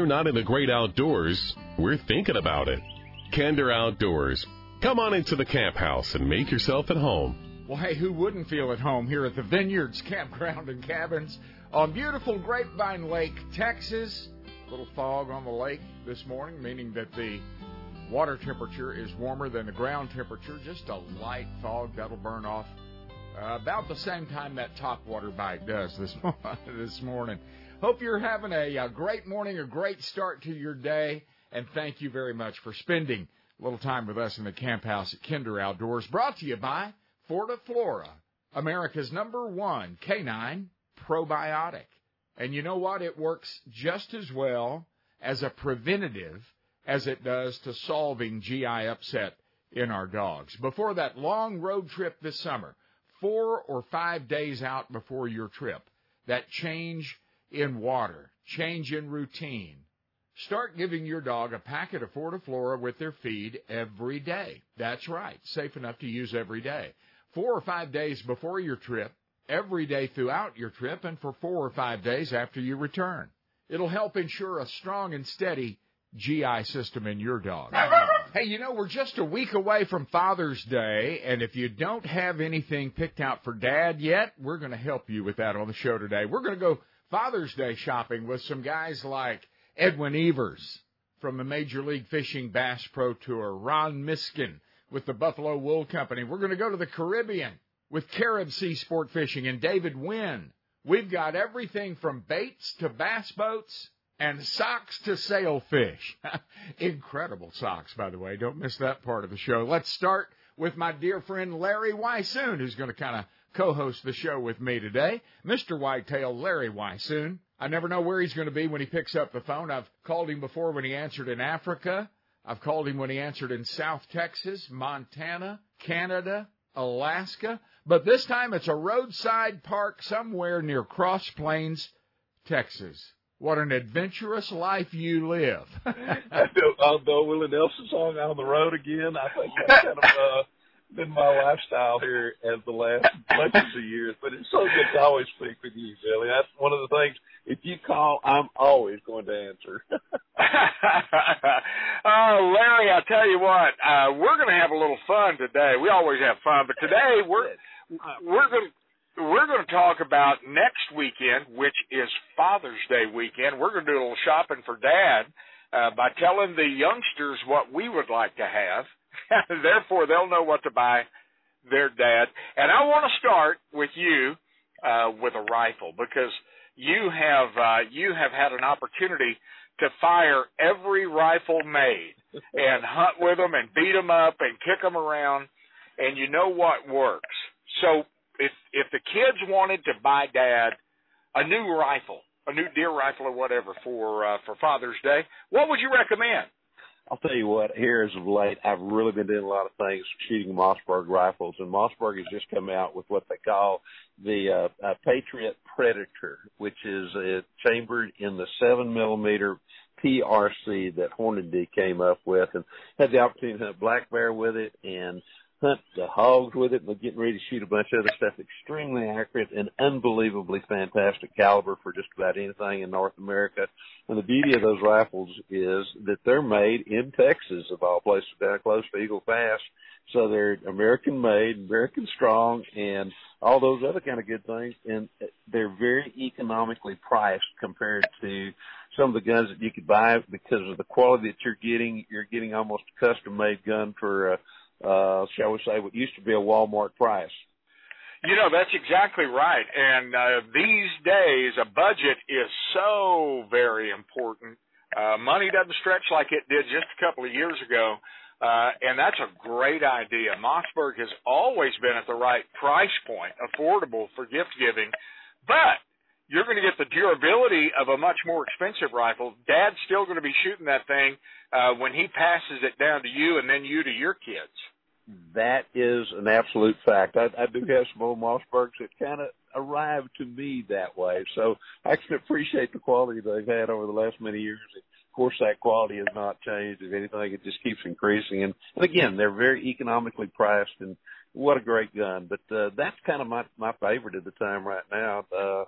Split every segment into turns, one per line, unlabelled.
we're not in the great outdoors, we're thinking about it. Kinder Outdoors. Come on into the camp house and make yourself at home.
Well, hey, who wouldn't feel at home here at the Vineyards Campground and Cabins on beautiful Grapevine Lake, Texas? A little fog on the lake this morning, meaning that the water temperature is warmer than the ground temperature. Just a light fog that'll burn off uh, about the same time that top water bite does this this morning. Hope you're having a, a great morning, a great start to your day, and thank you very much for spending a little time with us in the camp house at Kinder Outdoors. Brought to you by Fortiflora, America's number one canine probiotic. And you know what? It works just as well as a preventative as it does to solving GI upset in our dogs. Before that long road trip this summer, four or five days out before your trip, that change in water, change in routine. Start giving your dog a packet of Fortiflora with their feed every day. That's right, safe enough to use every day. Four or five days before your trip, every day throughout your trip, and for four or five days after you return. It'll help ensure a strong and steady GI system in your dog. hey, you know, we're just a week away from Father's Day, and if you don't have anything picked out for Dad yet, we're going to help you with that on the show today. We're going to go Father's Day shopping with some guys like Edwin Evers from the Major League Fishing Bass Pro Tour, Ron Miskin with the Buffalo Wool Company. We're going to go to the Caribbean with Carib Sea Sport Fishing and David Wynne. We've got everything from baits to bass boats and socks to sailfish. Incredible socks, by the way. Don't miss that part of the show. Let's start with my dear friend Larry Weishuhn, who's going to kind of co-host the show with me today. Mr. Whitetail Larry Weishuhn. I never know where he's going to be when he picks up the phone. I've called him before when he answered in Africa. I've called him when he answered in South Texas, Montana, Canada, Alaska. But this time it's a roadside park somewhere near Cross Plains, Texas. What an adventurous life you live.
Although Willie Nelson song on the road again, I think that's kind of uh, been my lifestyle here as the last bunches of years. But it's so good to always speak with you, Billy. That's one of the things. If you call, I'm always going to answer.
oh, Larry, I tell you what, uh, we're going to have a little fun today. We always have fun, but today we're we're going to we're going to talk about next weekend, which is Father's Day weekend. We're going to do a little shopping for Dad uh, by telling the youngsters what we would like to have. Therefore, they'll know what to buy their dad. And I want to start with you uh, with a rifle because you have uh, you have had an opportunity to fire every rifle made and hunt with them and beat them up and kick them around, and you know what works. So if if the kids wanted to buy dad a new rifle, a new deer rifle or whatever for uh, for Father's Day, what would you recommend?
I'll tell you what, here as of late, I've really been doing a lot of things shooting Mossberg rifles, and Mossberg has just come out with what they call the uh, uh, Patriot Predator, which is uh, chambered in the seven millimeter PRC that Hornady came up with, and had the opportunity to hunt black bear with it, and hunt the hogs with it. and They're getting ready to shoot a bunch of other stuff. Extremely accurate and unbelievably fantastic caliber for just about anything in North America. And the beauty of those rifles is that they're made in Texas, of all places, down close to Eagle Pass. So they're American made, American strong, and all those other kind of good things. And they're very economically priced compared to some of the guns that you could buy because of the quality that you're getting. You're getting almost a custom made gun for, uh, uh, shall we say, what used to be a Walmart price.
You know, that's exactly right. And uh, these days, a budget is so very important. Uh, money doesn't stretch like it did just a couple of years ago. Uh, and that's a great idea. Mossberg has always been at the right price point, affordable for gift giving, but you're going to get the durability of a much more expensive rifle. Dad's still going to be shooting that thing uh, when he passes it down to you and then you to your kids.
That is an absolute fact. I, I do have some old Mossbergs that kind of arrived to me that way, so I can appreciate the quality they've had over the last many years. Of course, that quality has not changed. If anything, it just keeps increasing. And, and again, they're very economically priced, and what a great gun. But uh, that's kind of my my favorite at the time right now. Uh,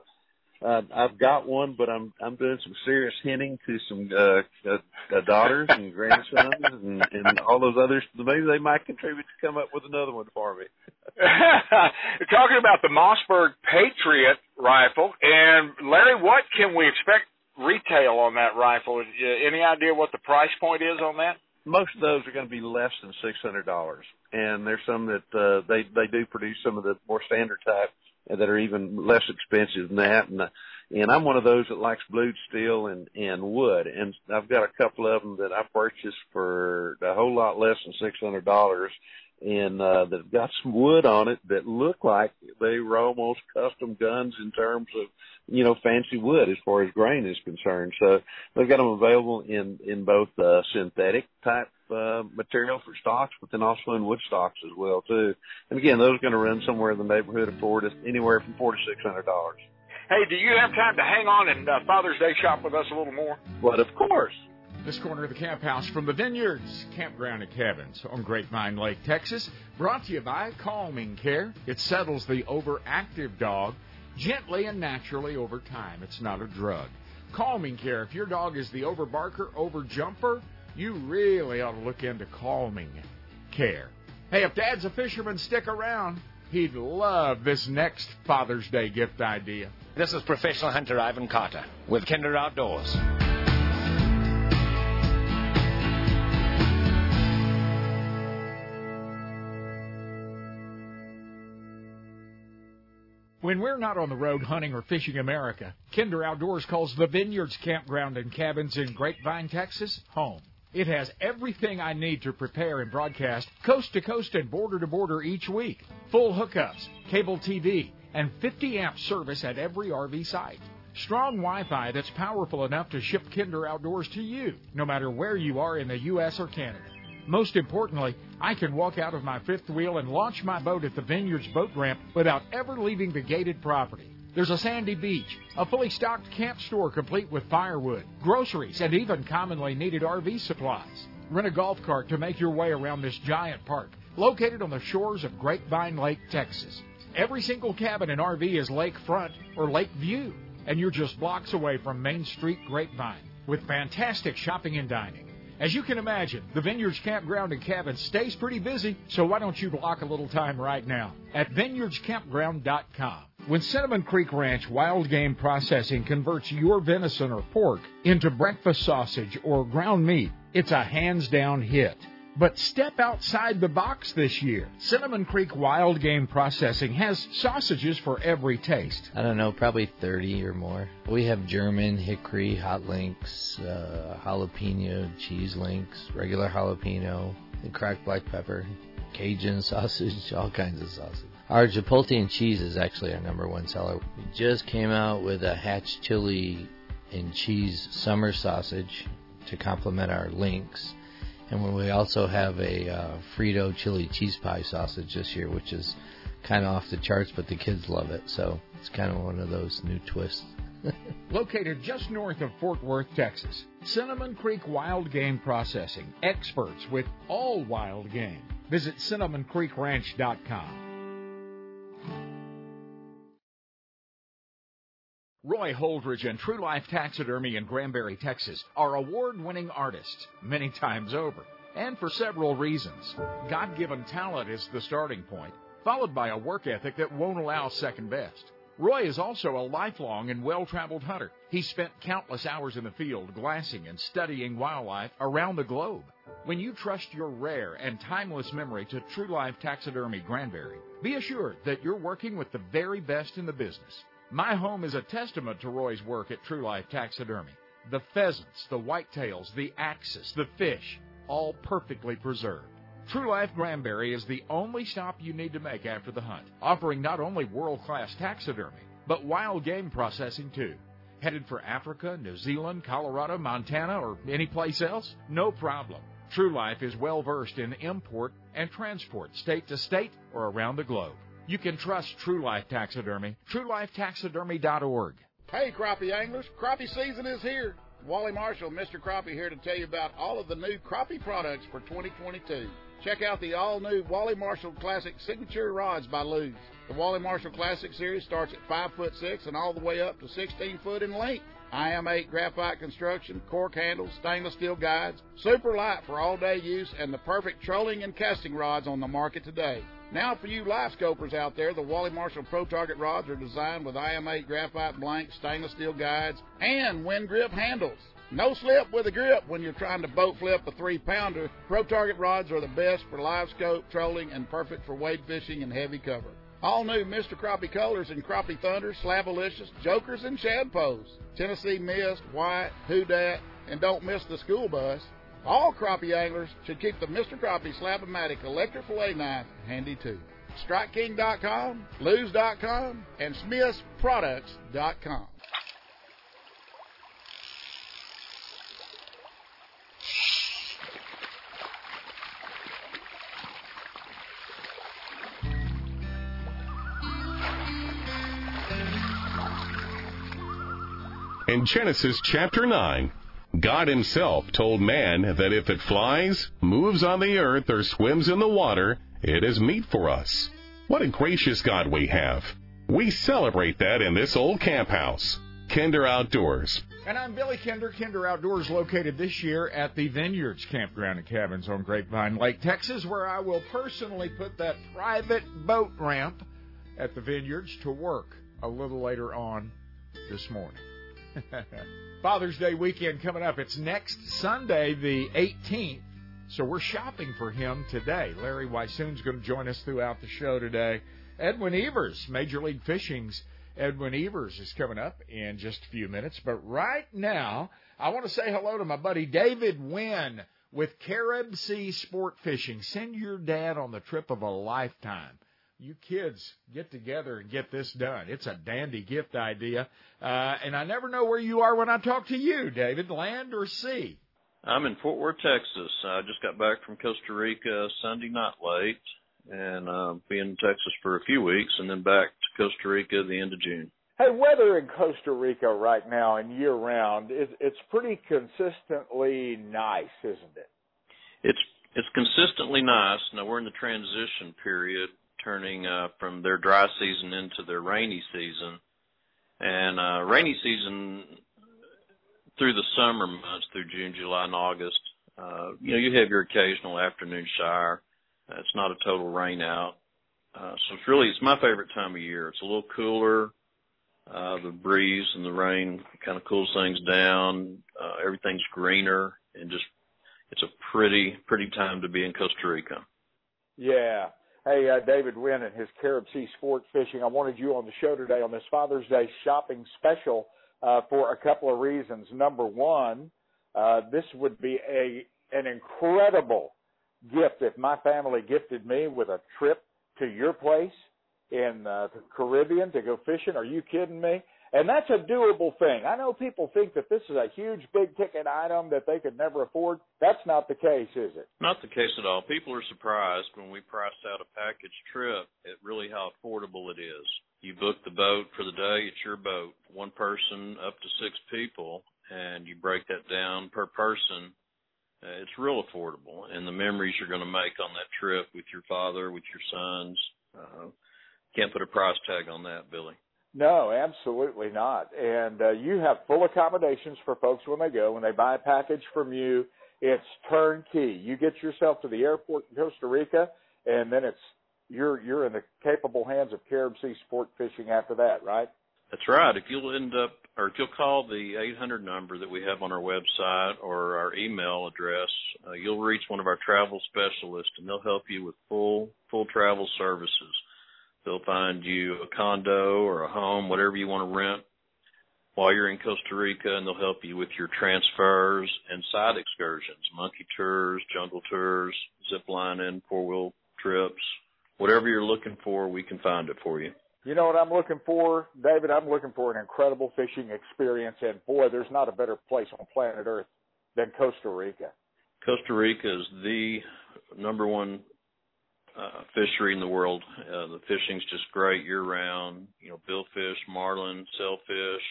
uh, I've got one, but I'm I'm doing some serious hinting to some uh, uh, uh daughters and grandsons and, and all those others. Maybe they might contribute to come up with another one for me.
Talking about the Mossberg Patriot rifle, and Larry, what can we expect retail on that rifle? Any idea what the price point is on that?
Most of those are going to be less than six hundred dollars, and there's some that uh, they they do produce some of the more standard type that are even less expensive than that. And and I'm one of those that likes blued steel and and wood, and I've got a couple of them that I purchased for a whole lot less than six hundred dollars, and uh, that got some wood on it that look like they were almost custom guns in terms of you know fancy wood as far as grain is concerned. So they've got them available in in both uh, synthetic type uh, material for stocks, but then also in wood stocks as well too. And again, those are going to run somewhere in the neighborhood of four to anywhere from four to six hundred dollars.
Hey, do you have time to hang on and uh, Father's Day shop with us a little more?
But of course.
This corner of the camp house from the Vineyards Campground and Cabins on Grapevine Lake, Texas, brought to you by Calming Care. It settles the overactive dog gently and naturally over time. It's not a drug. Calming Care. If your dog is the overbarker, overjumper, you really ought to look into calming care. Hey, if Dad's a fisherman, stick around. He'd love this next Father's Day gift idea.
This is professional hunter Ivan Carter with Kinder Outdoors.
When we're not on the road hunting or fishing America, Kinder Outdoors calls the Vineyards Campground and Cabins in Grapevine, Texas, home. It has everything I need to prepare and broadcast coast to coast and border to border each week. Full hookups, cable TV, and 50 amp service at every RV site. Strong Wi Fi that's powerful enough to ship Kinder Outdoors to you, no matter where you are in the U.S. or Canada. Most importantly, I can walk out of my fifth wheel and launch my boat at the Vineyards boat ramp without ever leaving the gated property. There's a sandy beach, a fully stocked camp store complete with firewood, groceries, and even commonly needed RV supplies. Rent a golf cart to make your way around this giant park, located on the shores of Grapevine Lake, Texas. Every single cabin and RV is lakefront or lake view, and you're just blocks away from Main Street Grapevine with fantastic shopping and dining. As you can imagine, the Vineyards Campground and Cabin stays pretty busy, so why don't you block a little time right now at vineyardscampground.com. When Cinnamon Creek Ranch Wild Game Processing converts your venison or pork into breakfast sausage or ground meat, it's a hands down hit. But step outside the box this year. Cinnamon Creek Wild Game Processing has sausages for every taste.
I don't know, probably 30 or more. We have German, hickory, hot links, uh, jalapeno, cheese links, regular jalapeno, and cracked black pepper, Cajun sausage, all kinds of sausage. Our Chipotle and cheese is actually our number one seller. We just came out with a hatch chili and cheese summer sausage to complement our links. And we also have a uh, Frito chili cheese pie sausage this year, which is kind of off the charts, but the kids love it. So it's kind of one of those new twists.
Located just north of Fort Worth, Texas, Cinnamon Creek Wild Game Processing, experts with all wild game. Visit cinnamoncreekranch.com. Roy Holdridge and True Life Taxidermy in Granbury, Texas are award winning artists many times over, and for several reasons. God given talent is the starting point, followed by a work ethic that won't allow second best. Roy is also a lifelong and well traveled hunter. He spent countless hours in the field glassing and studying wildlife around the globe. When you trust your rare and timeless memory to True Life Taxidermy Granbury, be assured that you're working with the very best in the business. My home is a testament to Roy's work at True Life Taxidermy. The pheasants, the whitetails, the axis, the fish, all perfectly preserved. True Life Granbury is the only stop you need to make after the hunt, offering not only world class taxidermy, but wild game processing too. Headed for Africa, New Zealand, Colorado, Montana, or any place else? No problem. True Life is well versed in import and transport state to state or around the globe. You can trust True Life Taxidermy. TrueLifeTaxidermy.org.
Hey, crappie anglers, crappie season is here. Wally Marshall, Mr. Crappie here to tell you about all of the new crappie products for 2022. check out the all-new Wally Marshall Classic Signature Rods by Lew's. The Wally Marshall Classic series starts at 5 foot 6 and all the way up to 16 foot in length. IM8 graphite construction, cork handles, stainless steel guides, super light for all day use, and the perfect trolling and casting rods on the market today. Now, for you live scopers out there, the Wally Marshall Pro Target rods are designed with IM8 graphite blanks, stainless steel guides, and wind grip handles. No slip with a grip when you're trying to boat flip a three pounder. Pro Target rods are the best for live scope, trolling, and perfect for wade fishing and heavy cover. All new Mr. Crappie colors in Crappie Thunder, Slabalicious, Jokers, and Shadpoes. Tennessee Mist, White, Who Dat, and don't miss the school bus. All crappie anglers should keep the Mr. Crappie Slab-O-Matic electric fillet knife handy too. StrikeKing.com, Lew's.com, and SmithsProducts.com.
In Genesis chapter 9, God Himself told man that if it flies, moves on the earth, or swims in the water, it is meat for us. What a gracious God we have. We celebrate that in this old camp house, Kinder Outdoors.
And I'm Billy Kinder, Kinder Outdoors, located this year at the Vineyards Campground and Cabins on Grapevine Lake, Texas, where I will personally put that private boat ramp at the Vineyards to work a little later on this morning. Father's Day weekend coming up. It's next Sunday, the 18th. So we're shopping for him today. Larry Weishuhn's going to join us throughout the show today. Edwin Evers, Major League Fishing's Edwin Evers is coming up in just a few minutes. But right now, I want to say hello to my buddy David Wynne with Carib Sea Sport Fishing. Send your dad on the trip of a lifetime you kids get together and get this done. It's a dandy gift idea. Uh, and I never know where you are when I talk to you, David, land or sea.
I'm in Fort Worth, Texas. I just got back from Costa Rica Sunday night late and uh, be in Texas for a few weeks and then back to Costa Rica the end of June.
Hey, weather in Costa Rica right now and year round is it's pretty consistently nice, isn't it?
It's it's consistently nice. Now we're in the transition period turning uh, from their dry season into their rainy season. And uh, rainy season through the summer months, through June, July, and August, uh, you know, you have your occasional afternoon shower. It's not a total rain out. Uh, so it's really, it's my favorite time of year. It's a little cooler. Uh, the breeze and the rain kind of cools things down. Uh, everything's greener and just, it's a pretty, pretty time to be in Costa Rica.
Yeah. Hey, uh, David Wynne and his Carib Sea Sport Fishing. I wanted you on the show today on this Father's Day shopping special uh, for a couple of reasons. Number one, uh, this would be a an incredible gift if my family gifted me with a trip to your place in uh, the Caribbean to go fishing. Are you kidding me? And that's a doable thing. I know people think that this is a huge big ticket item that they could never afford. That's not the case, is it?
Not the case at all. People are surprised when we price out a package trip at really how affordable it is. You book the boat for the day, it's your boat. One person up to six people, and you break that down per person. Uh, it's real affordable, and the memories you're going to make on that trip with your father, with your sons, uh, can't put a price tag on that, Billy.
No, absolutely not. And uh, you have full accommodations for folks when they go. When they buy a package from you, it's turnkey. You get yourself to the airport in Costa Rica, and then it's you're you're in the capable hands of Carib Sea Sport Fishing after that, right?
That's right. If you'll end up, or if you'll call the 800 number that we have on our website or our email address, uh, you'll reach one of our travel specialists, and they'll help you with full full travel services They'll find you a condo or a home, whatever you want to rent while you're in Costa Rica, and they'll help you with your transfers and side excursions, monkey tours, jungle tours, zip lining, four wheel trips, whatever you're looking for, we can find it for you.
You know what I'm looking for, David? I'm looking for an incredible fishing experience, and boy, there's not a better place on planet Earth than Costa Rica.
Costa Rica is the number one uh, fishery in the world. Uh, the fishing's just great year round. You know, billfish, marlin, sailfish,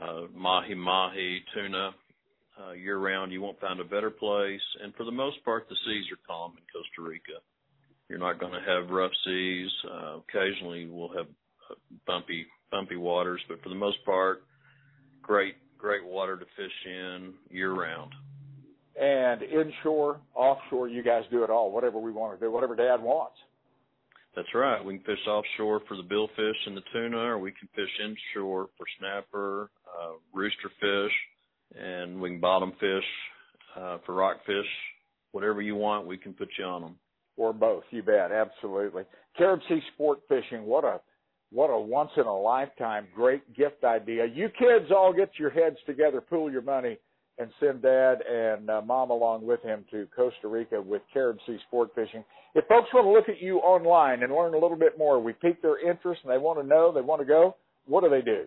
uh, mahi mahi, tuna. uh, year round. You won't find a better place. And for the most part, the seas are calm in Costa Rica. You're not going to have rough seas. Uh, occasionally, we'll have uh, bumpy bumpy waters, but for the most part, great great water to fish in year round.
And inshore, offshore, you guys do it all. Whatever we want to do, whatever Dad wants.
That's right. We can fish offshore for the billfish and the tuna, or we can fish inshore for snapper, uh, rooster fish, and we can bottom fish uh, for rockfish. Whatever you want, we can put you on them.
Or both, you bet, absolutely. Carib Sea Sport Fishing, what a what a once in a lifetime great gift idea. You kids all get your heads together, pool your money, and send dad and uh, mom along with him to Costa Rica with Carib Sea Sport Fishing. If folks want to look at you online and learn a little bit more, we pique their interest and they want to know, they want to go, what do they do?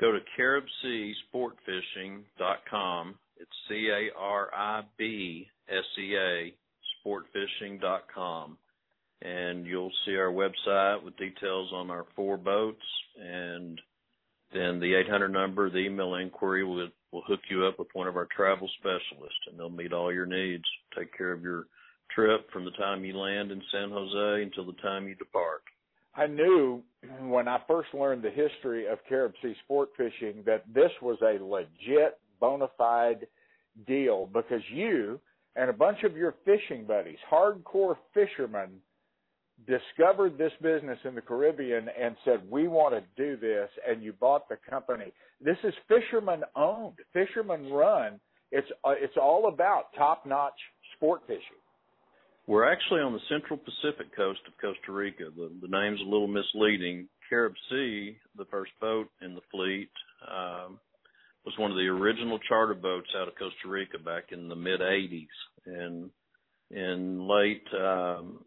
Go to caribseasportfishing.com. It's C A R I B S E A sportfishing.com and you'll see our website with details on our four boats and then the 800 number, the email inquiry will will hook you up with one of our travel specialists and they'll meet all your needs, take care of your trip from the time you land in San Jose until the time you depart.
I knew when I first learned the history of Carib Sea sport fishing that this was a legit bona fide deal because you and a bunch of your fishing buddies, hardcore fishermen, discovered this business in the Caribbean and said, "We want to do this," and you bought the company. This is fisherman owned, fisherman run. It's uh, it's all about top notch sport fishing.
We're actually on the central Pacific coast of Costa Rica. The, the name's a little misleading. Carib Sea, the first boat in the fleet, um, was one of the original charter boats out of Costa Rica back in the mid 80s. And in late um,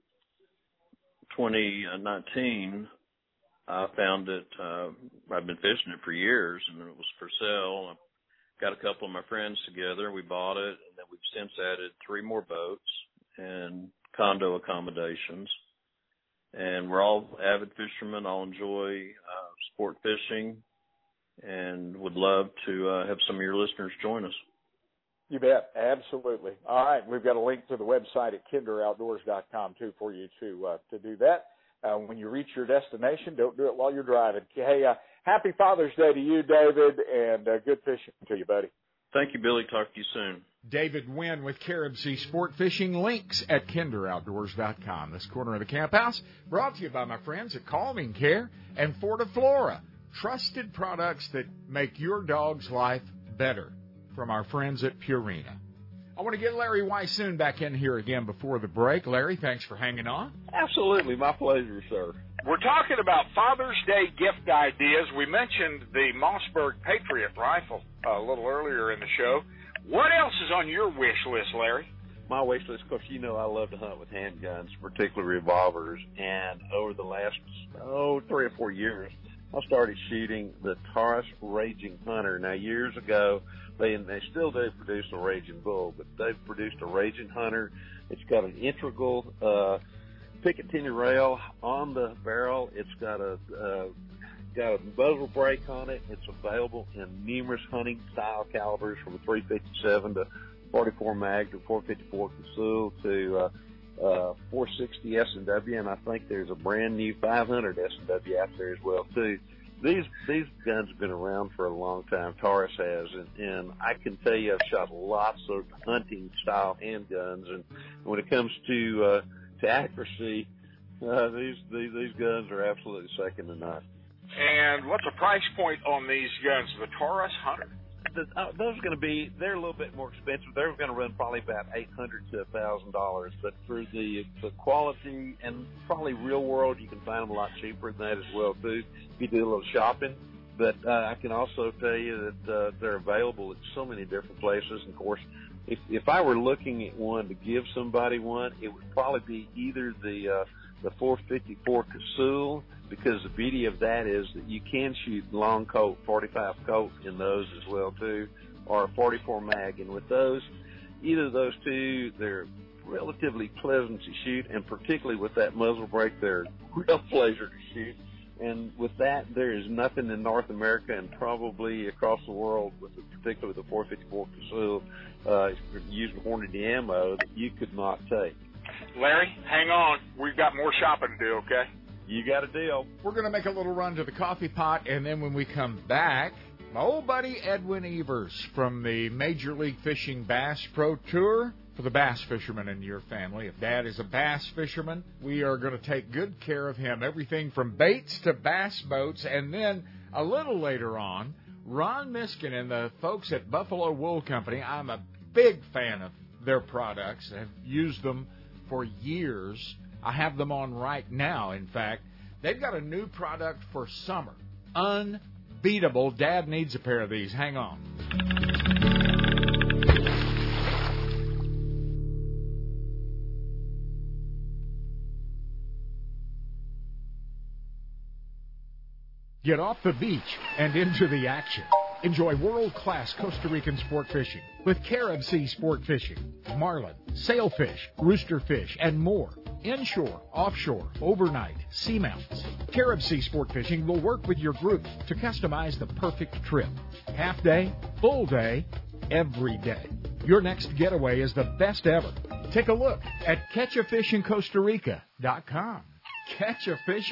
2019, I found it. Uh, I've been fishing it for years, and it was for sale. I got a couple of my friends together. We bought it, and then we've since added three more boats and condo accommodations. And we're all avid fishermen. All enjoy uh, sport fishing, and would love to uh, have some of your listeners join us.
You bet. Absolutely. All right. We've got a link to the website at kinderoutdoors.com too for you to uh, to do that. Uh, when you reach your destination, don't do it while you're driving. Hey, uh, happy Father's Day to you, David, and uh, good fishing to you, buddy.
Thank you, Billy. Talk to you soon.
David Wynne with Carib Sea Sport Fishing. Links at kinderoutdoors.com. This corner of the camp house brought to you by my friends at Calming Care and Fortiflora. Trusted products that make your dog's life better from our friends at Purina. I want to get Larry Weishuhn back in here again before the break. Larry, thanks for hanging on.
Absolutely, my pleasure, sir.
We're talking about Father's Day gift ideas. We mentioned the Mossberg Patriot rifle uh, a little earlier in the show. What else is on your wish list, Larry?
My wish list, of course, you know I love to hunt with handguns, particularly revolvers. And over the last, oh, three or four years, I started shooting the Taurus Raging Hunter. Now, years ago, they they still do produce a Raging Bull, but they've produced a Raging Hunter. It's got an integral uh, Picatinny rail on the barrel. It's got a uh, got a muzzle brake on it. It's available in numerous hunting style calibers from a 357 to 44 mag to 454 Casull to uh, uh, 460 S&W, and I think there's a brand new 500 S&W out there as well too. These these guns have been around for a long time. Taurus has, and, and I can tell you, I've shot lots of hunting style handguns, and when it comes to uh, to accuracy, uh, these, these these guns are absolutely second to none.
And what's the price point on these guns? The Taurus Hunter
the, uh, those are going to be they're a little bit more expensive. They're going to run probably about eight hundred to a thousand dollars. But for the the quality and probably real world, you can find them a lot cheaper than that as well too. If you do a little shopping. But uh, I can also tell you that uh, they're available at so many different places. And of course, if if I were looking at one to give somebody one, it would probably be either the uh, the 454 Casull because the beauty of that is that you can shoot long Colt 45 Colt in those as well too, or a 44 mag. And with those, either of those two, they're relatively pleasant to shoot, and particularly with that muzzle brake, they're real pleasure to shoot. And with that, there is nothing in North America and probably across the world, with the, particularly the 454 Casull, uh, using Hornady ammo, that you could not take.
Larry, hang on. We've got more shopping to do, okay?
You got a deal.
We're going to make a little run to the coffee pot, and then when we come back, my old buddy Edwin Evers from the Major League Fishing Bass Pro Tour for the bass fishermen in your family. If dad is a bass fisherman, we are going to take good care of him. Everything from baits to bass boats. And then a little later on, Ron Miskin and the folks at Buffalo Wool Company. I'm a big fan of their products. I've used them for years. I have them on right now, in fact. They've got a new product for summer. Unbeatable. Dad needs a pair of these. Hang on. Get off the beach and into the action. Enjoy world-class Costa Rican sport fishing with Carib Sea Sport Fishing, marlin, sailfish, roosterfish, and more. Inshore, offshore, overnight, seamounts. Carib Sea Sport Fishing will work with your group to customize the perfect trip. Half day, full day, every day. Your next getaway is the best ever. Take a look at catchafishincostarica.com. Catch a fish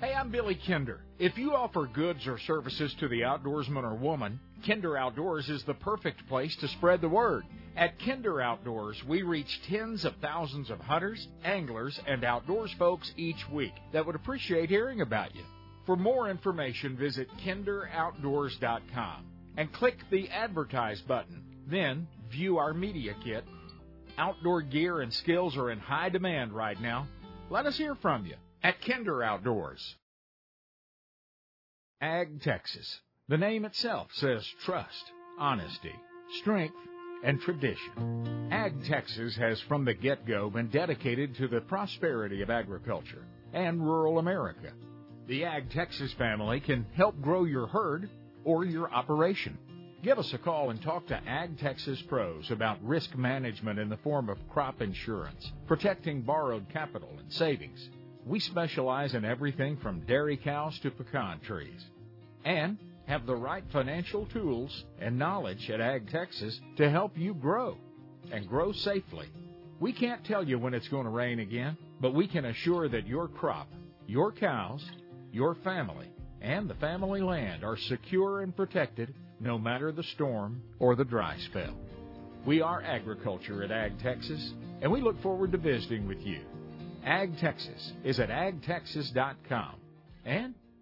Hey, I'm Billy Kinder. If you offer goods or services to the outdoorsman or woman, Kinder Outdoors is the perfect place to spread the word. At Kinder Outdoors, we reach tens of thousands of hunters, anglers, and outdoors folks each week that would appreciate hearing about you. For more information, visit kinderoutdoors.com and click the Advertise button. Then, view our media kit. Outdoor gear and skills are in high demand right now. Let us hear from you at Kinder Outdoors. Ag Texas. The name itself says trust, honesty, strength, and tradition. Ag Texas has from the get go been dedicated to the prosperity of agriculture and rural America. The Ag Texas family can help grow your herd or your operation. Give us a call and talk to Ag Texas pros about risk management in the form of crop insurance, protecting borrowed capital and savings. We specialize in everything from dairy cows to pecan trees. And have the right financial tools and knowledge at Ag Texas to help you grow and grow safely. We can't tell you when it's going to rain again, but we can assure that your crop, your cows, your family, and the family land are secure and protected no matter the storm or the dry spell. We are agriculture at Ag Texas, and we look forward to visiting with you. Ag Texas is at agtexas.com and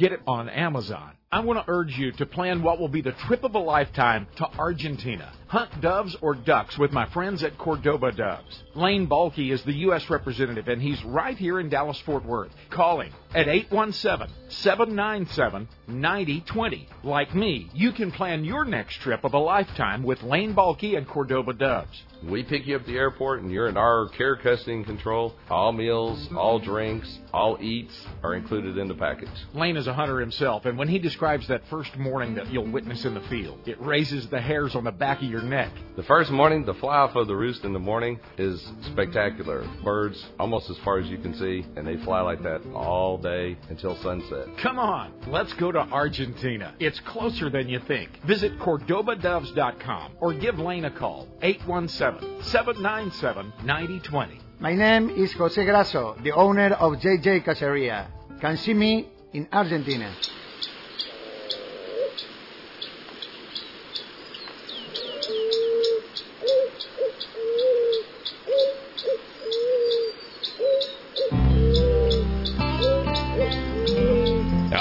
Get it on Amazon. I want to urge you to plan what will be the trip of a lifetime to Argentina. Hunt doves or ducks with my friends at Cordoba Doves. Lane Balky is the U.S. representative, and he's right here in Dallas Fort Worth. Calling at 817 797 9020. Like me, you can plan your next trip of a lifetime with Lane Balky and Cordoba Doves.
We pick you up at the airport and you're in our care, custody, and control. All meals, all drinks, all eats are included in the package.
Lane is a hunter himself, and when he describes that first morning that you'll witness in the field, it raises the hairs on the back of your neck.
The first morning, the fly off of the roost in the morning is spectacular. Birds almost as far as you can see, and they fly like that all day until sunset.
Come on, let's go to Argentina. It's closer than you think. Visit CordobaDoves.com or give Lane a call, 817 797 9020.
My name is Jose Grasso, the owner of JJ Caceria. Can see me in Argentina.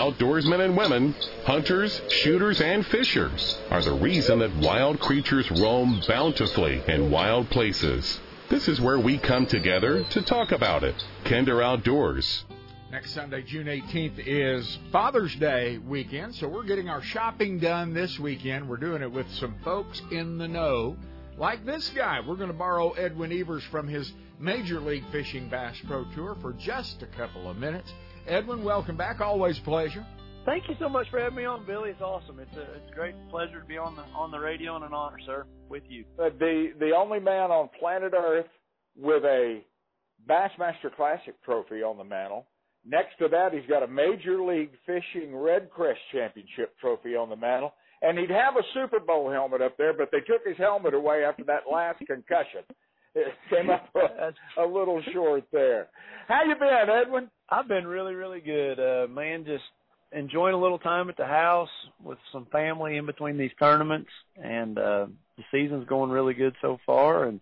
Outdoorsmen and women, hunters, shooters, and fishers are the reason that wild creatures roam bountifully in wild places. This is where we come together to talk about it. Kinder Outdoors.
Next Sunday, June 18th, is Father's Day weekend, so we're getting our shopping done this weekend. We're doing it with some folks in the know, like this guy. We're going to borrow Edwin Evers from his Major League Fishing Bass Pro Tour for just a couple of minutes. Edwin, welcome back. Always a pleasure.
Thank you so much for having me on, Billy. It's awesome. It's a it's a great pleasure to be on the on the radio and an honor, sir, with you.
Uh, the the only man on planet Earth with a Bassmaster Classic trophy on the mantle. Next to that, he's got a Major League Fishing REDCREST Championship trophy on the mantle, and he'd have a Super Bowl helmet up there, but they took his helmet away after that last concussion. It came up a, a little short there. How you been, Edwin?
I've been really, really good. Uh, man, just enjoying a little time at the house with some family in between these tournaments, and uh, the season's going really good so far, and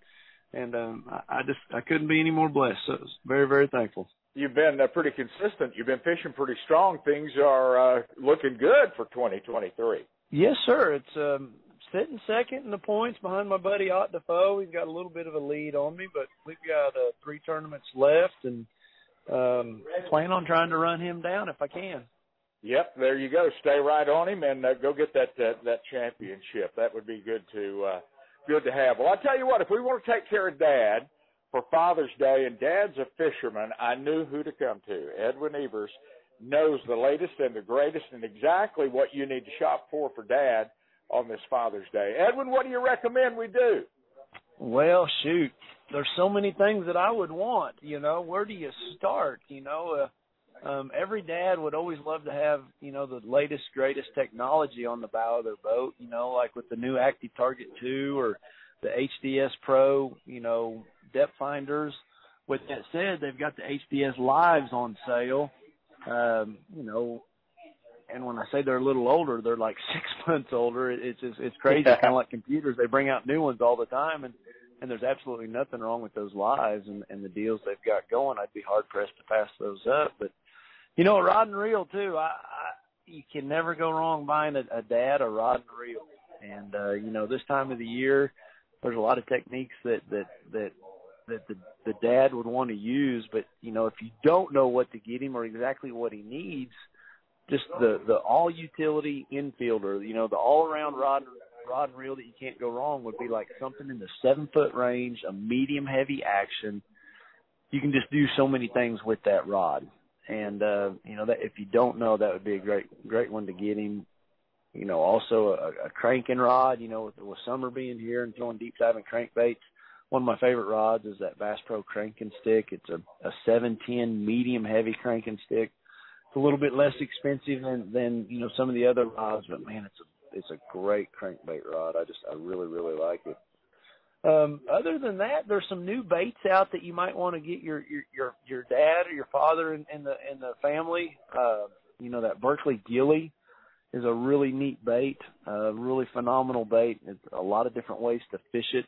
and um, I, I just I couldn't be any more blessed. So very, very thankful.
You've been uh, pretty consistent. You've been fishing pretty strong. Things are uh, looking good for 2023.
Yes, sir. It's um, sitting second in the points behind my buddy Ott Defoe. He's got a little bit of a lead on me, but we've got uh, three tournaments left, and um, plan on trying to run him down if I can.
Yep, there you go. Stay right on him and uh, go get that, that that championship. That would be good to uh, good to have. Well, I tell you what, if we want to take care of Dad for Father's Day, and Dad's a fisherman, I knew who to come to. Edwin Evers knows the latest and the greatest, and exactly what you need to shop for for Dad on this Father's Day. Edwin, what do you recommend we do?
Well, shoot, there's so many things that I would want. You know, where do you start? You know, uh, um, every dad would always love to have you know the latest, greatest technology on the bow of their boat. You know, like with the new Active Target Two or the HDS Pro. You know, depth finders. With that said, they've got the HDS Lives on sale. Um, you know, and when I say they're a little older, they're like six months older. It's just it's crazy, yeah. kind of like computers. They bring out new ones all the time, and and there's absolutely nothing wrong with those lives and, and the deals they've got going. I'd be hard pressed to pass those up. But you know, a rod and reel too. I, I you can never go wrong buying a, a dad a rod and reel. And uh, you know, this time of the year, there's a lot of techniques that that that that the the dad would want to use. But you know, if you don't know what to get him or exactly what he needs, just the the all utility infielder, you know, the all around rod rod and reel that you can't go wrong would be like something in the seven foot range, a medium heavy action. You can just do so many things with that rod. And uh, you know that if you don't know, that would be a great great one to get him. You know, also a, a cranking rod. You know, with, with summer being here and throwing deep diving crankbaits, one of my favorite rods is that Bass Pro cranking stick. It's a a 710 medium heavy cranking stick. It's a little bit less expensive than than you know some of the other rods, but man, it's a it's a great crankbait rod. I just I really really like it. Um, other than that, there's some new baits out that you might want to get your your your, your dad or your father in, in the in the family. Uh, you know that Berkley Gilly is a really neat bait, a really phenomenal bait. It's a lot of different ways to fish it.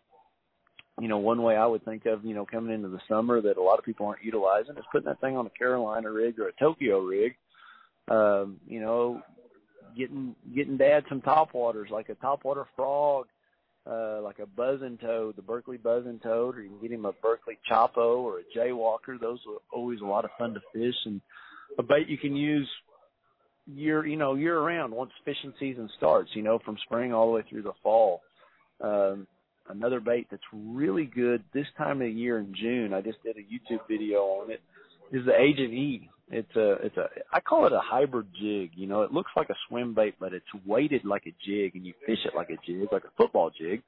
You know, one way I would think of, you know, coming into the summer that a lot of people aren't utilizing is putting that thing on a Carolina rig or a Tokyo rig. Um, you know, getting getting dad some top waters like a topwater frog, uh, like a buzzing toad, the Berkley buzzing toad, or you can get him a Berkley Choppo or a J-Walker. Those are always a lot of fun to fish and a bait you can use year, you know, year round once fishing season starts, you know, from spring all the way through the fall. Um, another bait that's really good this time of the year in June. I just did a YouTube video on it. Is the Age of E. It's a, it's a, I call it a hybrid jig. You know, it looks like a swim bait, but it's weighted like a jig, and you fish it like a jig, like a football jig.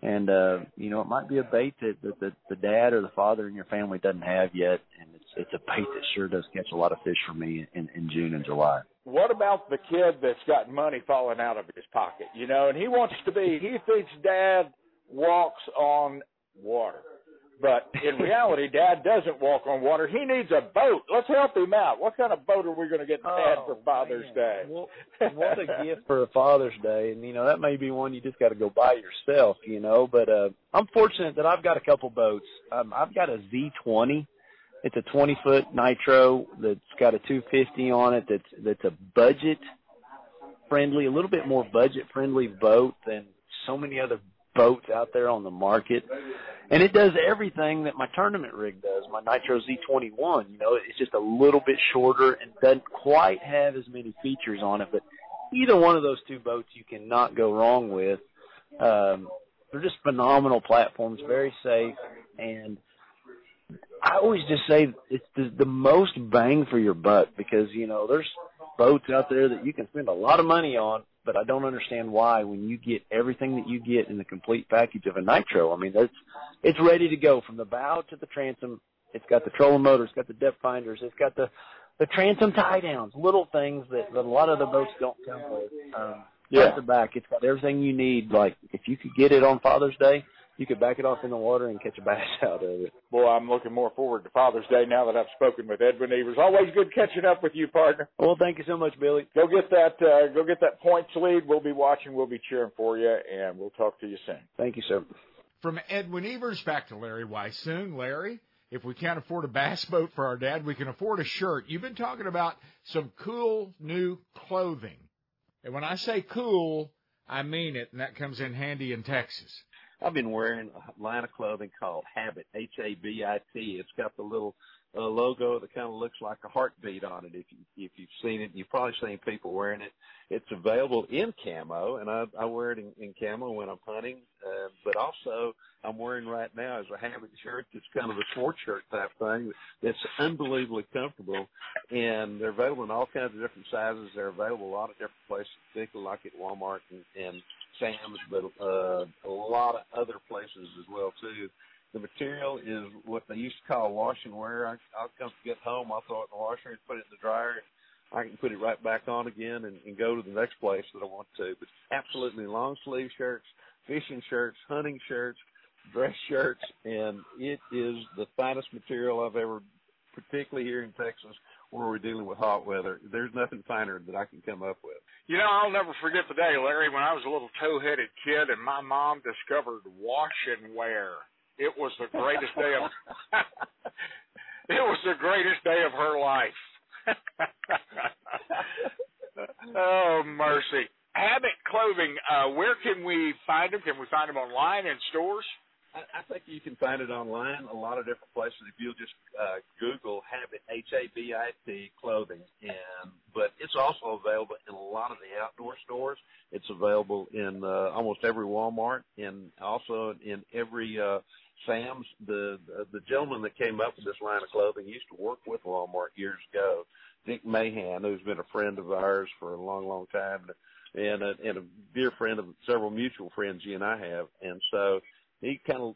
And uh, you know, it might be a bait that, that, that the dad or the father in your family doesn't have yet, and it's it's a bait that sure does catch a lot of fish for me in, in June and July
what about the kid that's got money falling out of his pocket, you know, and he wants to be, he thinks dad walks on water. But in reality, dad doesn't walk on water. He needs a boat. Let's help him out. What kind of boat are we going to get dad
oh,
for Father's
man.
Day?
Well, what a gift for a Father's Day. And, you know, that may be one you just got to go buy yourself, you know. But uh, I'm fortunate that I've got a couple boats. Um, I've got a Z20 it's a 20 foot nitro that's got a 250 on it. That's that's a budget friendly, a little bit more budget friendly boat than so many other boats out there on the market. And it does everything that my tournament rig does. My Nitro Z21, you know, it's just a little bit shorter and doesn't quite have as many features on it, but either one of those two boats you cannot go wrong with. Um, they're just phenomenal platforms, very safe, and I always just say it's the, the most bang for your buck because you know there's boats out there that you can spend a lot of money on, but I don't understand why when you get everything that you get in the complete package of a nitro. I mean, it's it's ready to go from the bow to the transom. It's got the trolling motor, it's got the depth finders, it's got the the transom tie downs, little things that, that a lot of the boats don't come with. Um,
yeah.
the back, it's got everything you need. Like if you could get it on Father's Day, you could back it off in the water and catch a bass out of it.
Boy, I'm looking more forward to Father's Day now that I've spoken with Edwin Evers. Always good catching up with you, partner.
Well, thank you so much, Billy.
Go get that. Uh, go get that points lead. We'll be watching. We'll be cheering for you, and we'll talk to you soon.
Thank you, sir.
From Edwin Evers back to Larry Weishuhn. Larry, if we can't afford a bass boat for our dad, we can afford a shirt. You've been talking about some cool new clothing, and when I say cool, I mean it, and that comes in handy in Texas.
I've been wearing a line of clothing called Habit, H-A-B-I-T. It's got the little uh, logo that kind of looks like a heartbeat on it. If you if you've seen it, you've probably seen people wearing it. It's available in camo, and I, I wear it in, in camo when I'm hunting. Uh, but also, I'm wearing right now is a Habit shirt that's kind of a sports shirt type thing. That's unbelievably comfortable, and they're available in all kinds of different sizes. They're available a lot of different places, particularly like at Walmart and, and Sam's, but uh, a lot of other places as well too. The material is what they used to call wash and wear. I, I'll come get home, I'll throw it in the washer and put it in the dryer. I can put it right back on again and, and go to the next place that I want to. But absolutely long sleeve shirts, fishing shirts, hunting shirts, dress shirts, and it is the finest material I've ever, particularly here in Texas, where we're dealing with hot weather. There's nothing finer that I can come up with.
You know, I'll never forget the day, Larry, when I was a little tow-headed kid and my mom discovered wash and wear. It was the greatest day of it was the greatest day of her life. oh mercy. Habit clothing, uh, where can we find them? Can we find them online in stores?
I, I think you can find it online a lot of different places. If you'll just uh, Google Habit H A B I T clothing, and but it's also available in a lot of the outdoor stores. It's available in uh, almost every Walmart, and also in every uh, Sam's. The, the the gentleman that came up with this line of clothing used to work with Walmart years ago. Dick Mahan, who's been a friend of ours for a long, long time, and a, and a dear friend of several mutual friends he and I have, and so he kind of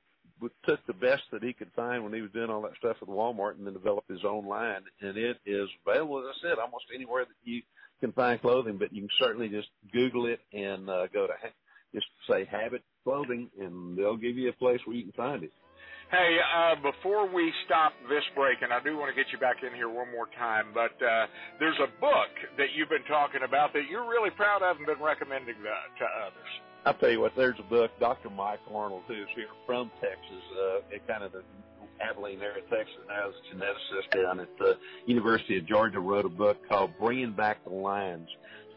took the best that he could find when he was doing all that stuff at Walmart and then developed his own line. And it is available, as I said, almost anywhere that you can find clothing, but you can certainly just Google it and uh, go to ha- just say Habit Clothing and they'll give you a place where you can find it.
Hey, uh, before we stop this break, and I do want to get you back in here one more time, but uh, there's a book that you've been talking about that you're really proud of and been recommending that to others.
I'll tell you what, there's a book, Dr. Mike Arnold, who's here from Texas, uh, at kind of the Abilene area, Texas, now is a geneticist down at the University of Georgia, wrote a book called Bringing Back the Lions.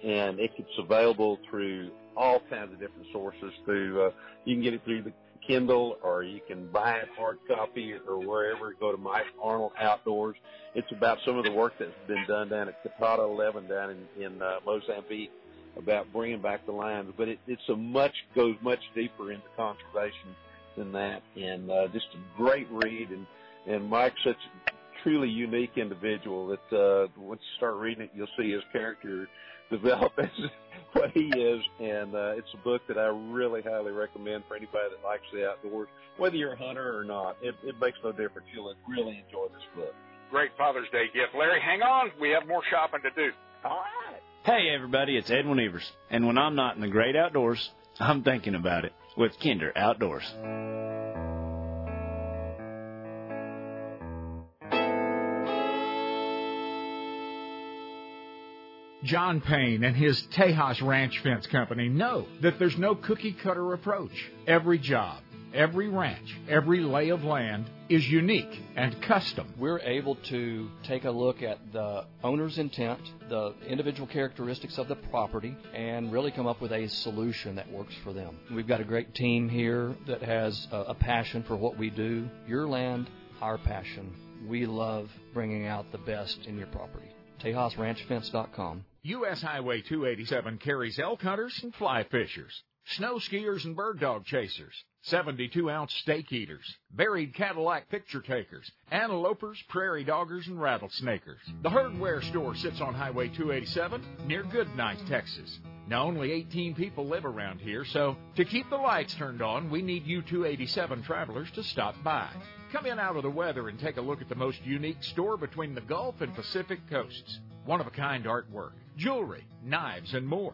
And it's available through all kinds of different sources. Through uh, you can get it through the Kindle, or you can buy it hard copy or wherever. Go to Mike Arnold Outdoors. It's about some of the work that's been done down at Coutada 11 down in, in uh, Mozambique about bringing back the lions, but it, it's a much goes much deeper into conservation than that, and uh, just a great read. And and Mike's such a truly unique individual that uh, once you start reading it, you'll see his character develop as what he is. And uh, it's a book that I really highly recommend for anybody that likes the outdoors, whether you're a hunter or not. It, it makes no difference. You'll really enjoy this book.
Great Father's Day gift, Larry. Hang on, we have more shopping to do.
All right.
Hey everybody, it's Edwin Evers, and when I'm not in the great outdoors, I'm thinking about it with Kinder Outdoors.
John Payne and his Tejas Ranch Fence Company know that there's no cookie cutter approach. Every job, every ranch, every lay of land is unique and custom.
We're able to take a look at the owner's intent, the individual characteristics of the property, and really come up with a solution that works for them. We've got a great team here that has a, passion for what we do. Your land, our passion. We love bringing out the best in your property. TejasRanchFence.com.
U.S. Highway 287 carries elk hunters and fly fishers, snow skiers and bird dog chasers, 72 ounce steak eaters, buried Cadillac picture takers, antelopers, prairie doggers, and rattlesnakers. The hardware store sits on Highway 287 near Goodnight, Texas. Now, only 18 people live around here, so to keep the lights turned on, we need you 287 travelers to stop by. Come in out of the weather and take a look at the most unique store between the Gulf and Pacific coasts. One of a kind artwork, jewelry, knives, and more.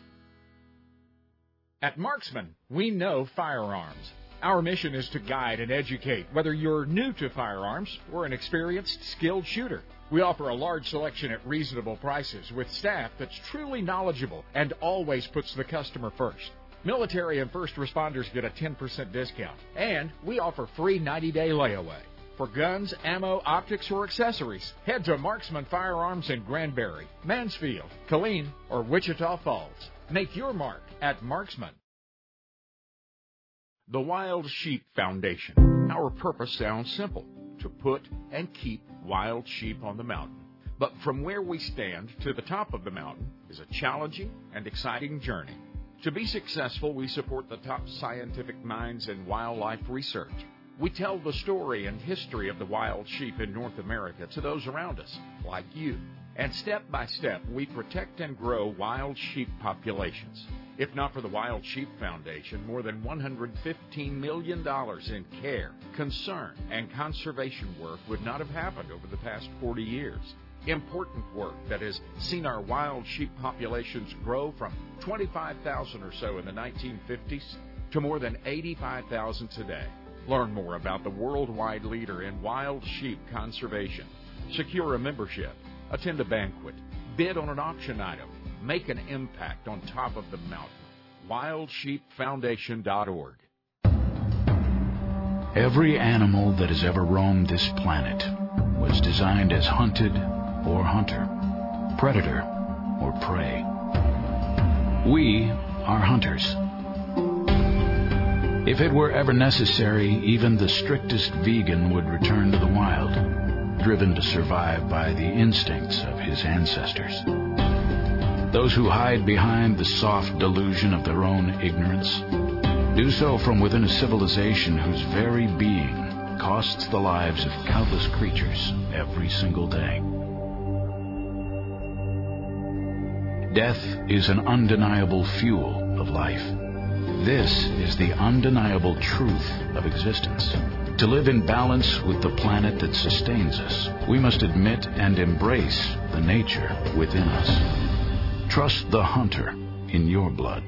At Marksman, we know firearms. Our mission is to guide and educate, whether you're new to firearms or an experienced, skilled shooter. We offer a large selection at reasonable prices with staff that's truly knowledgeable and always puts the customer first. Military and first responders get a 10% discount, and we offer free 90 day layaway. For guns, ammo, optics, or accessories, head to Marksman Firearms in Granbury, Mansfield, Killeen, or Wichita Falls. Make your mark at Marksman. The Wild Sheep Foundation. Our purpose sounds simple to put and keep wild sheep on the mountain. But from where we stand to the top of the mountain is a challenging and exciting journey. To be successful, we support the top scientific minds in wildlife research. We tell the story and history of the wild sheep in North America to those around us, like you. And step by step, we protect and grow wild sheep populations. If not for the Wild Sheep Foundation, more than $115 million in care, concern, and conservation work would not have happened over the past 40 years. Important work that has seen our wild sheep populations grow from 25,000 or so in the 1950s to more than 85,000 today. Learn more about the worldwide leader in wild sheep conservation. Secure a membership, attend a banquet, bid on an auction item, make an impact on top of the mountain. WildSheepFoundation.org.
Every animal that has ever roamed this planet was designed as hunted or hunter, predator or prey. We are hunters. If it were ever necessary, even the strictest vegan would return to the wild, driven to survive by the instincts of his ancestors. Those who hide behind the soft delusion of their own ignorance do so from within a civilization whose very being costs the lives of countless creatures every single day. Death is an undeniable fuel of life. This is the undeniable truth of existence. To live in balance with the planet that sustains us, we must admit and embrace the nature within us. Trust the hunter in your blood.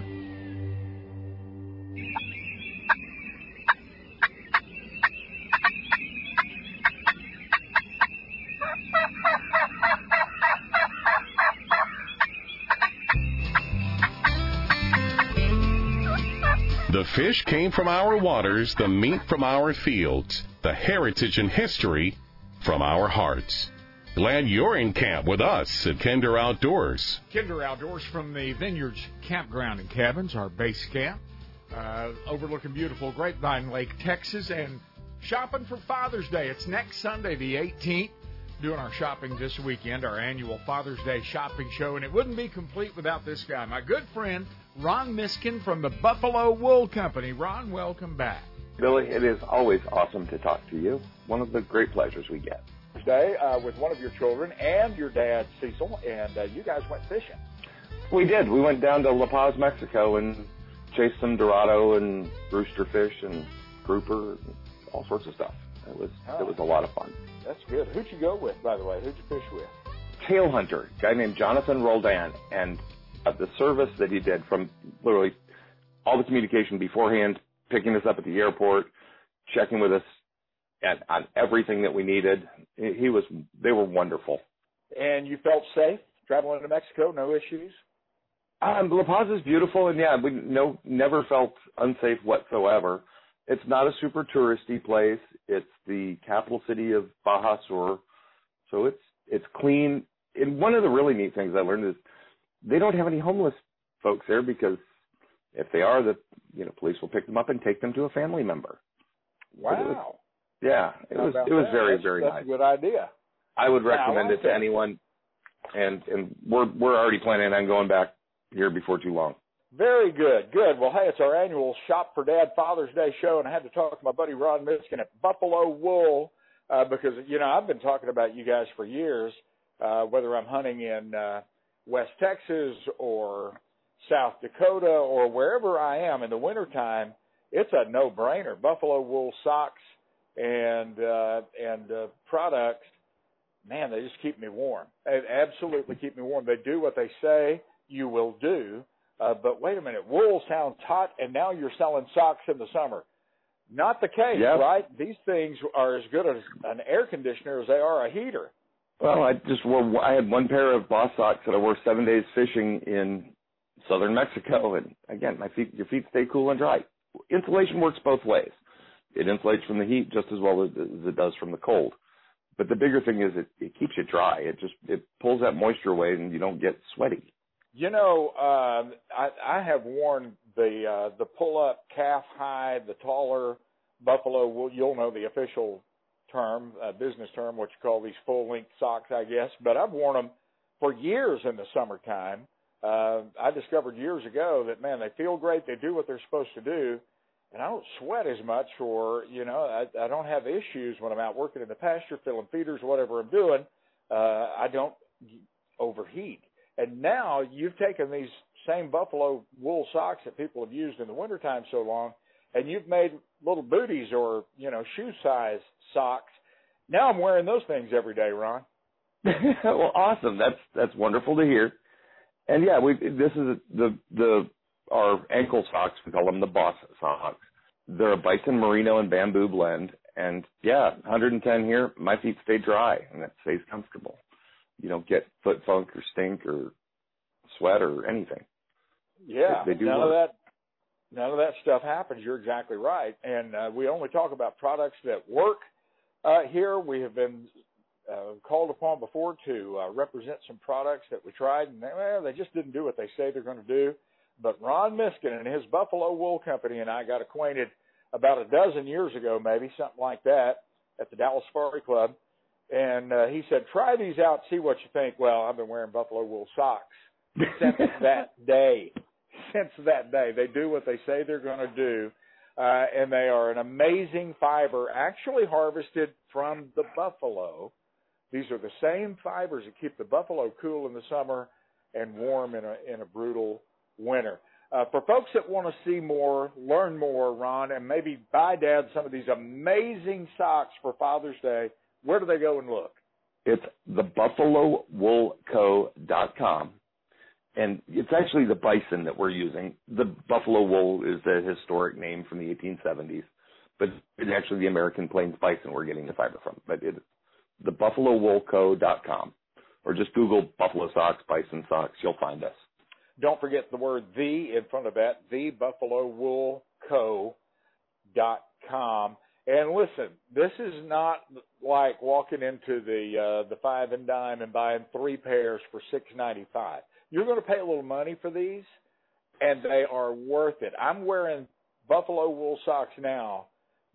Fish came from our waters, the meat from our fields, the heritage and history from our hearts. Glad you're in camp with us at Kinder Outdoors.
Kinder Outdoors from the Vineyards Campground and Cabins, our base camp, uh, overlooking beautiful Grapevine Lake, Texas, and shopping for Father's Day. It's next Sunday, the 18th. Doing our shopping this weekend, our annual Father's Day shopping show, and it wouldn't be complete without this guy, my good friend Ron Miskin from the Buffalo Wool Company. Ron, welcome back.
Billy, it is always awesome to talk to you. One of the great pleasures we get.
Day uh, with one of your children and your dad, Cecil, and uh, you guys went fishing.
We did. We went down to La Paz, Mexico, and chased some dorado and rooster fish and grouper and all sorts of stuff. It was
Oh.
it was a lot of fun.
That's good. Who'd you go with, by the way? Who'd you fish with?
Tail hunter, guy named Jonathan Roldan, and uh, the service that he did from literally all the communication beforehand, picking us up at the airport, checking with us at, on everything that we needed. He he was, they were wonderful.
And you felt safe traveling to Mexico? No issues?
Um, La Paz is beautiful, and yeah, we no never felt unsafe whatsoever. It's not a super touristy place. It's the capital city of Baja Sur, so it's it's clean. And one of the really neat things I learned is they don't have any homeless folks there because if they are, the you know police will pick them up and take them to a family member. But it was-
Wow.
yeah, it
How
was it was
that?
very
That's-
very
that's
nice.
a good idea.
I would
Yeah, I
recommend
like
it to
that.
anyone, and and we're we're already planning on going back here before too long.
Very good, good. Well, hey, it's our annual Shop for Dad Father's Day show, and I had to talk to my buddy Ron Miskin at Buffalo Wool uh, because you know I've been talking about you guys for years. Uh, whether I'm hunting in uh, West Texas or South Dakota or wherever I am in the wintertime, it's a no-brainer. Buffalo Wool socks and uh, and uh, products, man, they just keep me warm. They absolutely keep me warm. They do what they say you will do. Uh, but wait a minute, wool sounds hot, and now you're selling socks in the summer. Not the case,
Yep.
right? These things are as good as an air conditioner as they are a heater.
Well, I just wore. I had one pair of Boss socks that I wore seven days fishing in southern Mexico, and again, my feet, your feet stay cool and dry. Insulation works both ways. It insulates from the heat just as well as, it does from the cold. But the bigger thing is it, it keeps you dry. It just it pulls that moisture away, and you don't get sweaty.
You know, um, I, I have worn the uh, the pull up calf hide, the taller buffalo wool. You'll know the official term, uh, business term, what you call these full length socks, I guess. But I've worn them for years in the summertime. Uh, I discovered years ago that man, they feel great. They do what they're supposed to do, and I don't sweat as much, or you know, I, I don't have issues when I'm out working in the pasture, filling feeders, whatever I'm doing. Uh, I don't overheat. And now you've taken these same buffalo wool socks that people have used in the wintertime so long, and you've made little booties or, you know, shoe size socks. Now I'm wearing those things every day, Ron.
well, awesome. That's that's wonderful to hear. And yeah, we this is the the our ankle socks. We call them the Boss socks. They're a bison merino and bamboo blend. And yeah, 110 here. My feet stay dry and it stays comfortable. You don't get foot funk or stink or sweat or anything.
Yeah,
They- they do
none of that. None of that stuff happens. You're exactly right. And uh, we only talk about products that work uh, here. We have been uh, called upon before to uh, represent some products that we tried, and they, well, they just didn't do what they say they're going to do. But Ron Miskin and his Buffalo Wool Company and I got acquainted about a dozen years ago, maybe something like that, at the Dallas Safari Club. And uh, he said, "Try these out, see what you think." Well, I've been wearing buffalo wool socks since that day. Since that day, they do what they say they're going to do, uh, and they are an amazing fiber, actually harvested from the buffalo. These are the same fibers that keep the buffalo cool in the summer and warm in a in a brutal winter.
Uh, for folks that want to see more, learn more, Ron, and maybe buy Dad some of these amazing socks for Father's Day, where do they go and look?
It's thebuffalowoolco.com. And it's actually the bison that we're using. The buffalo wool is the historic name from the 1870s, but it's actually the American Plains bison we're getting the fiber from. But it's the thebuffalowoolco.com. Or just Google buffalo socks, bison socks. You'll find us.
Don't forget the word the in front of that, thebuffalowoolco.com. And listen, this is not like walking into the uh, the five and dime and buying three pairs for six ninety five. You're going to pay a little money for these, and they are worth it. I'm wearing buffalo wool socks now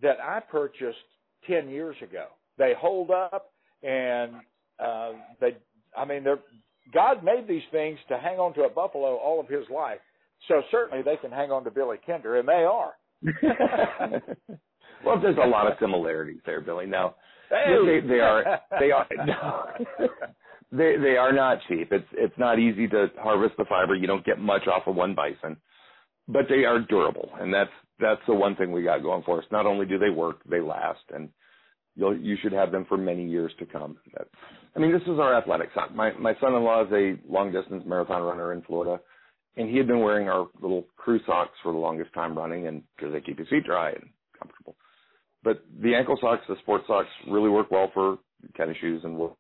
that I purchased ten years ago. They hold up, and uh, they. I mean, they're God made these things to hang on to a buffalo all of his life. So certainly they can hang on to Billy Kinder, and they are.
well, there's a lot of similarities there, Billy. Now, they, they are they are no, they they are not cheap. It's it's not easy to harvest the fiber. You don't get much off of one bison, but they are durable, and that's that's the one thing we got going for us. Not only do they work, they last, and you'll you should have them for many years to come. That's, I mean, this is our athletic sock. My my son-in-law is a long distance marathon runner in Florida, and he had been wearing our little crew socks for the longest time running, and because they keep his feet dry and comfortable. But the ankle socks, the sports socks, really work well for tennis shoes and wool.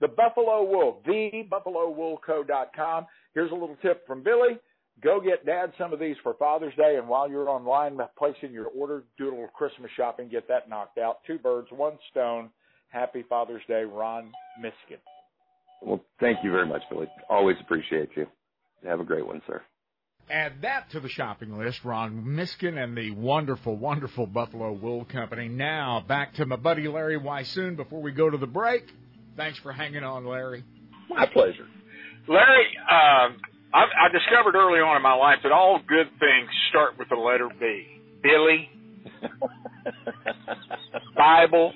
The Buffalo Wool, thebuffalowoolco.com. Here's a little tip from Billy. Go get Dad some of these for Father's Day, and while you're online placing your order, do a little Christmas shopping, get that knocked out. Two birds, one stone. Happy Father's Day, Ron Miskin.
Well, thank you very much, Billy. Always appreciate you. Have a great one, sir.
Add that to the shopping list, Ron Miskin and the wonderful, wonderful Buffalo Wool Company. Now, back to my buddy Larry Weishuhn before we go to the break. Thanks for hanging on, Larry.
My pleasure. Larry, um, I, I discovered early on in my life that all good things start with the letter B. Billy, Bible,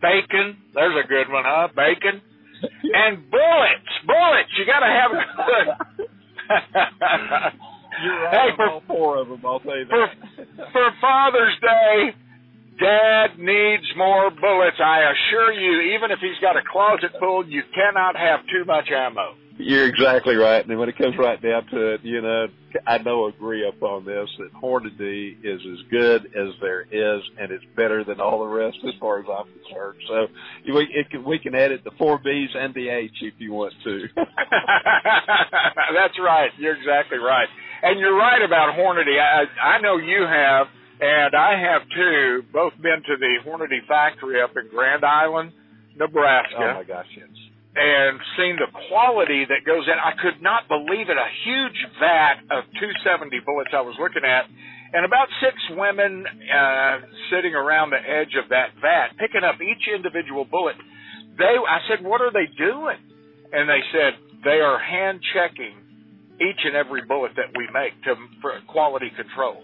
bacon. There's a good one, huh? Bacon. And bullets. Bullets. You got to have a good.
You're right
hey, for,
all four of them, I'll tell you
for,
that.
for Father's Day, Dad needs more bullets. I assure you, even if he's got a closet full, you cannot have too much ammo.
You're exactly right. And when it comes right down to it, you know, I know agree upon this that Hornady is as good as there is, and it's better than all the rest as far as I'm concerned. So we it can, we can add it the four B's and the H if you want to.
That's right. You're exactly right. And you're right about Hornady. I, I know you have, and I have too, both been to the Hornady factory up in Grand Island, Nebraska.
oh my gosh, yes.
and seen the quality that goes in. I could not believe it. A huge vat of 270 bullets I was looking at, and about six women uh, sitting around the edge of that vat, picking up each individual bullet. They, I said, what are they doing? And they said they are hand checking each and every bullet that we make to for quality control.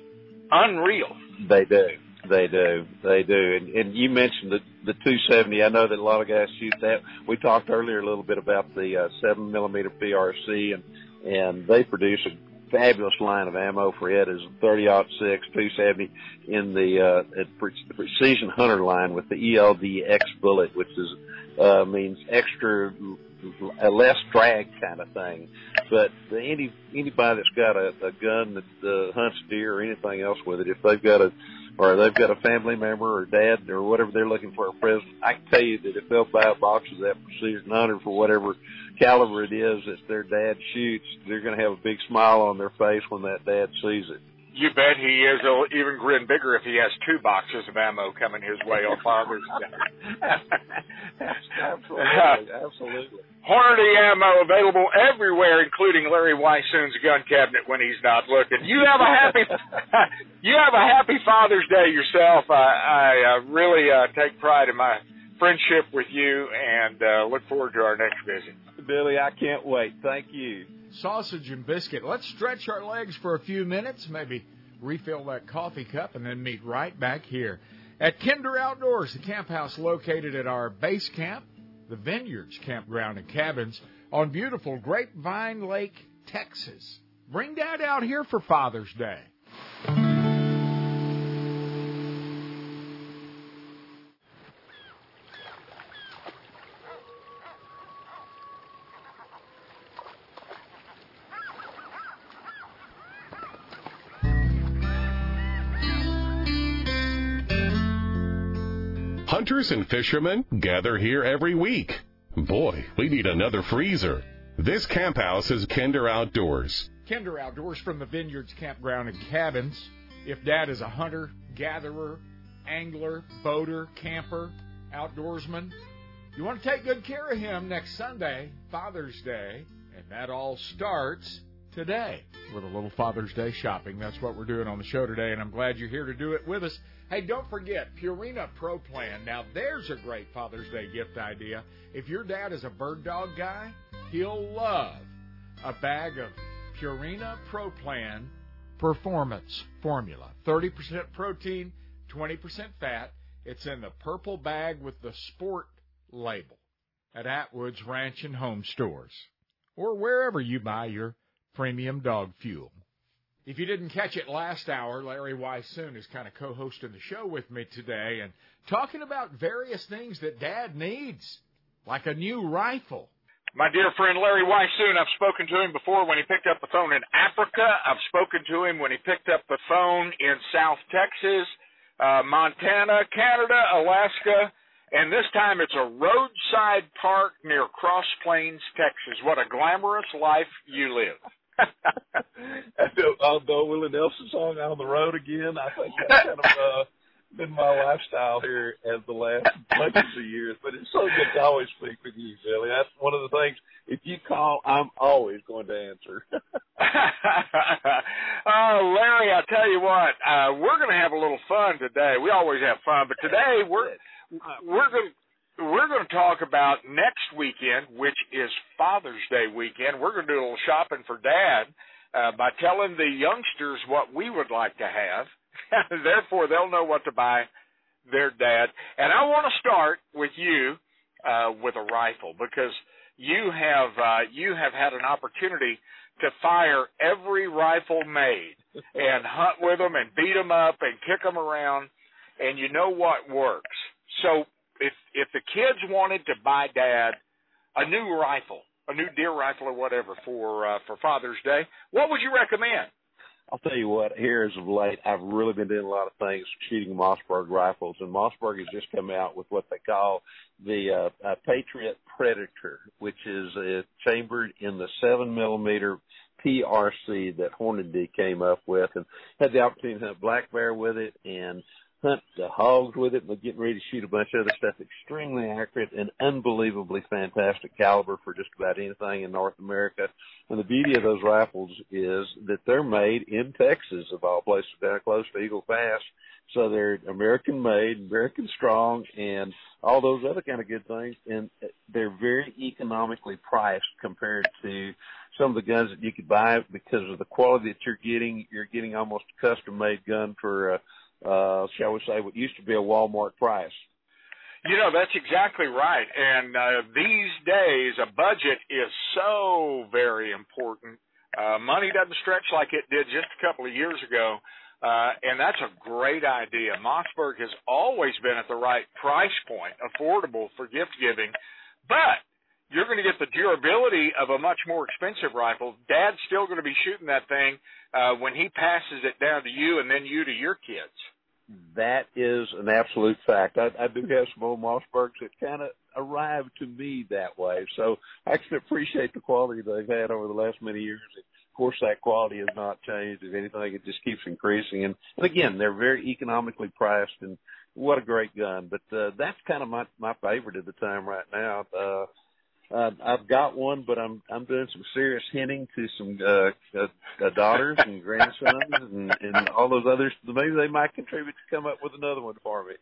Unreal.
They do. They do. They do. And, and you mentioned the the 270. I know that a lot of guys shoot that. We talked earlier a little bit about the uh, seven millimeter PRC, and and they produce a fabulous line of ammo for it. Is 30 six 270 in the uh, Pre- Precision Hunter line with the ELDX bullet, which is uh, means extra a less drag kind of thing. But any anybody that's got a, a gun that uh, hunts deer or anything else with it, if they've got a or they've got a family member or dad or whatever they're looking for a present, I can tell you that if they'll buy a box of that Precision Hunter for whatever caliber it is that their dad shoots, they're going to have a big smile on their face when that dad sees it.
You bet he is. He'll even grin bigger if he has two boxes of ammo coming his way on Father's Day.
absolutely, absolutely.
Hornady ammo available everywhere, including Larry Weishuhn's gun cabinet when he's not looking. You have a happy, you have a happy Father's Day yourself. I, I uh, really uh, take pride in my friendship with you, and uh, look forward to our next visit.
Billy, I can't wait. Thank you.
Sausage and biscuit. Let's stretch our legs for a few minutes, maybe refill that coffee cup, and then meet right back here at Kinder Outdoors, the camp house located at our base camp, the Vineyards Campground and Cabins on beautiful Grapevine Lake, Texas.
Bring Dad out here for Father's Day.
Hunters and fishermen gather here every week. Boy, we need another freezer. This camp house is Kinder Outdoors.
Kinder Outdoors from the Vineyards Campground and Cabins. If dad is a hunter, gatherer, angler, boater, camper, outdoorsman, you want to take good care of him next Sunday, Father's Day, and that all starts today with a little Father's Day shopping. That's what we're doing on the show today, and I'm glad you're here to do it with us. Hey, don't forget Purina Pro Plan. Now, there's a great Father's Day gift idea. If your dad is a bird dog guy, he'll love a bag of Purina Pro Plan Performance Formula. 30% protein, 20% fat. It's in the purple bag with the sport label at Atwood's Ranch and Home Stores or wherever you buy your premium dog fuel. If you didn't catch it last hour, Larry Weishuhn is kind of co-hosting the show with me today and talking about various things that Dad needs, like a new rifle.
My dear friend Larry Weishuhn, I've spoken to him before when he picked up the phone in Africa. I've spoken to him when he picked up the phone in South Texas, uh, Montana, Canada, Alaska, and this time it's a roadside park near Cross Plains, Texas. What a glamorous life you live.
Although Willie Nelson song "On the Road Again," I think that's kind of uh, been my lifestyle here as the last bunches of years. But it's so good to always speak with you, Billy. That's one of the things. If you call, I'm always going to answer.
oh, Larry, I tell you what, uh, we're going to have a little fun today. We always have fun, but today we're we're going we're going to talk about next weekend, which is Father's Day weekend. We're going to do a little shopping for Dad uh, by telling the youngsters what we would like to have. Therefore, they'll know what to buy their dad. And I want to start with you uh, with a rifle because you have uh, you have had an opportunity to fire every rifle made and hunt with them and beat them up and kick them around, and you know what works. So if if the kids wanted to buy dad a new rifle, a new deer rifle or whatever for uh, for Father's Day, what would you recommend?
I'll tell you what, here as of late, I've really been doing a lot of things shooting Mossberg rifles, and Mossberg has just come out with what they call the uh, uh, Patriot Predator, which is uh, chambered in the seven millimeter PRC that Hornady came up with, and had the opportunity to hunt black bear with it, and hunt the hogs with it. We're getting ready to shoot a bunch of other stuff. Extremely accurate and unbelievably fantastic caliber for just about anything in North America. And the beauty of those rifles is that they're made in Texas, of all places, down close to Eagle Pass. So they're American made, American strong, and all those other kind of good things. And they're very economically priced compared to some of the guns that you could buy because of the quality that you're getting. You're getting almost a custom made gun for, uh, uh, shall we say, what used to be a Walmart price.
You know, that's exactly right. And uh, these days, a budget is so very important. Uh, money doesn't stretch like it did just a couple of years ago. Uh, and that's a great idea. Mossberg has always been at the right price point, affordable for gift giving, but you're going to get the durability of a much more expensive rifle. Dad's still going to be shooting that thing uh, when he passes it down to you and then you to your kids.
That is an absolute fact. I, I do have some old Mossbergs that kind of arrived to me that way, so I can appreciate the quality they've had over the last many years. Of course, that quality has not changed. If anything, it just keeps increasing. And, and again, they're very economically priced, and what a great gun. But uh, that's kind of my my favorite at the time right now. Uh, uh, I've got one, but I'm I'm doing some serious hinting to some uh, uh, uh, daughters and grandsons and, and all those others. Maybe they might contribute to come up with another one for me.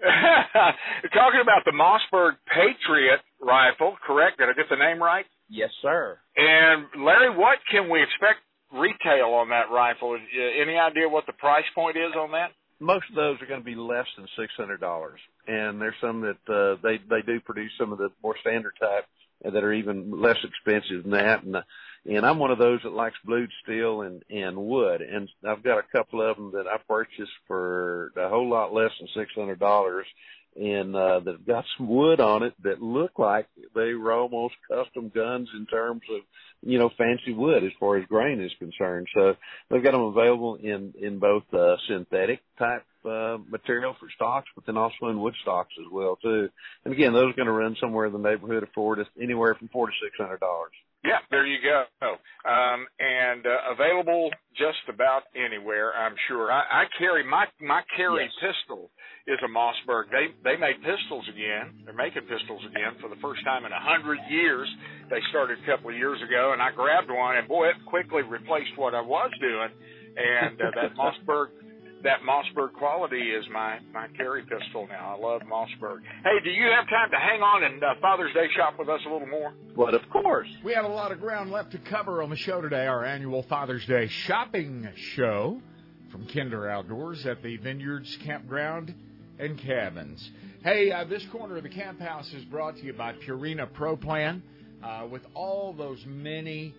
Talking about the Mossberg Patriot rifle, correct? Did I get the name right?
Yes, sir.
And Larry, what can we expect retail on that rifle? Any idea what the price point is on that?
Most of those are going to be less than six hundred dollars, and there's some that uh, they they do produce some of the more standard type that are even less expensive than that. And And I'm one of those that likes blued steel and and wood, and I've got a couple of them that I purchased for a whole lot less than six hundred dollars and uh they've got some wood on it that look like they were almost custom guns in terms of you know fancy wood as far as grain is concerned. So they've got them available in in both uh synthetic type uh material for stocks but then also in wood stocks as well too. And again those are going to run somewhere in the neighborhood of four to anywhere from four to six hundred dollars
yeah, there you go. Um, and uh, available just about anywhere, I'm sure. I, I carry my my carry
yes.
pistol is a Mossberg. They they made pistols again. They're making pistols again for the first time in a hundred years. They started a couple of years ago, and I grabbed one, and boy, it quickly replaced what I was doing. And uh, that Mossberg that Mossberg quality is my my carry pistol now. I love Mossberg. Hey, do you have time to hang on and uh, Father's Day shop with us a little more?
But of course.
We have a lot of ground left to cover on the show today. Our annual Father's Day shopping show from Kinder Outdoors at the Vineyards Campground and Cabins. Hey, uh, this corner of the camp house is brought to you by Purina Pro Plan. Uh, with all those many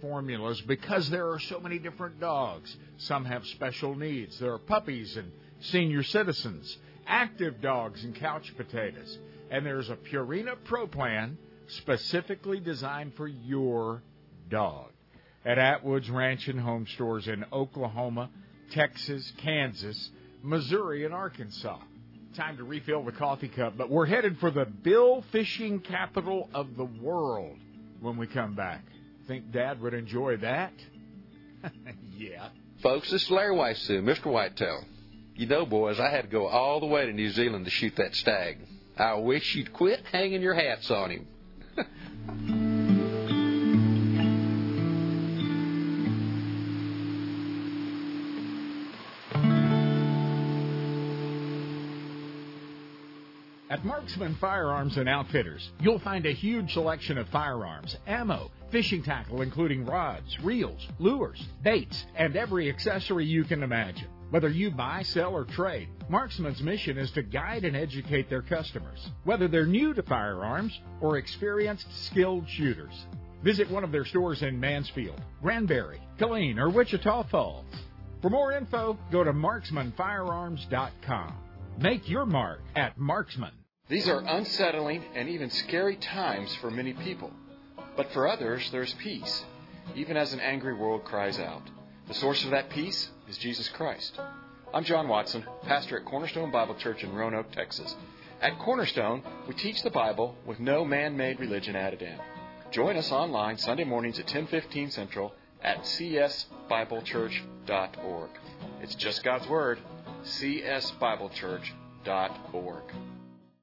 formulas because there are so many different dogs. Some have special needs. There are puppies and senior citizens, active dogs and couch potatoes. And there's a Purina Pro Plan specifically designed for your dog. At Atwood's Ranch and Home Stores in Oklahoma, Texas, Kansas, Missouri, and Arkansas. Time to refill the coffee cup, but we're headed for the bill fishing capital of the world when we come back. Think Dad would enjoy that? yeah.
Folks, this is Larry Weishuhn, Mr. Whitetail. You know, boys, I had to go all the way to New Zealand to shoot that stag. I wish you'd quit hanging your hats on him.
At Marksman Firearms and Outfitters, you'll find a huge selection of firearms, ammo, fishing tackle including rods, reels, lures, baits, and every accessory you can imagine. Whether you buy, sell, or trade, Marksman's mission is to guide and educate their customers, whether they're new to firearms or experienced, skilled shooters. Visit one of their stores in Mansfield, Granbury, Killeen, or Wichita Falls. For more info, go to marksmanfirearms.com. Make your mark at Marksman.
These are unsettling and even scary times for many people. But for others, there's peace, even as an angry world cries out. The source of that peace is Jesus Christ. I'm John Watson, pastor at Cornerstone Bible Church in Roanoke, Texas. At Cornerstone, we teach the Bible with no man-made religion added in. Join us online Sunday mornings at 10:15 Central at csbiblechurch.org. It's just God's word csbiblechurch.org.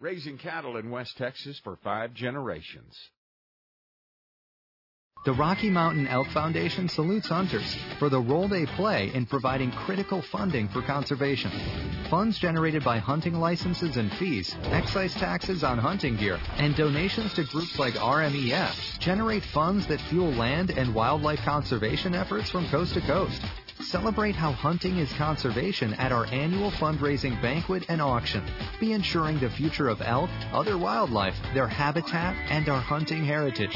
raising cattle in West Texas for five generations.
The Rocky Mountain Elk Foundation salutes hunters for the role they play in providing critical funding for conservation. Funds generated by hunting licenses and fees, excise taxes on hunting gear, and donations to groups like RMEF generate funds that fuel land and wildlife conservation efforts from coast to coast. Celebrate how hunting is conservation at our annual fundraising banquet and auction. Be ensuring the future of elk, other wildlife, their habitat, and our hunting heritage.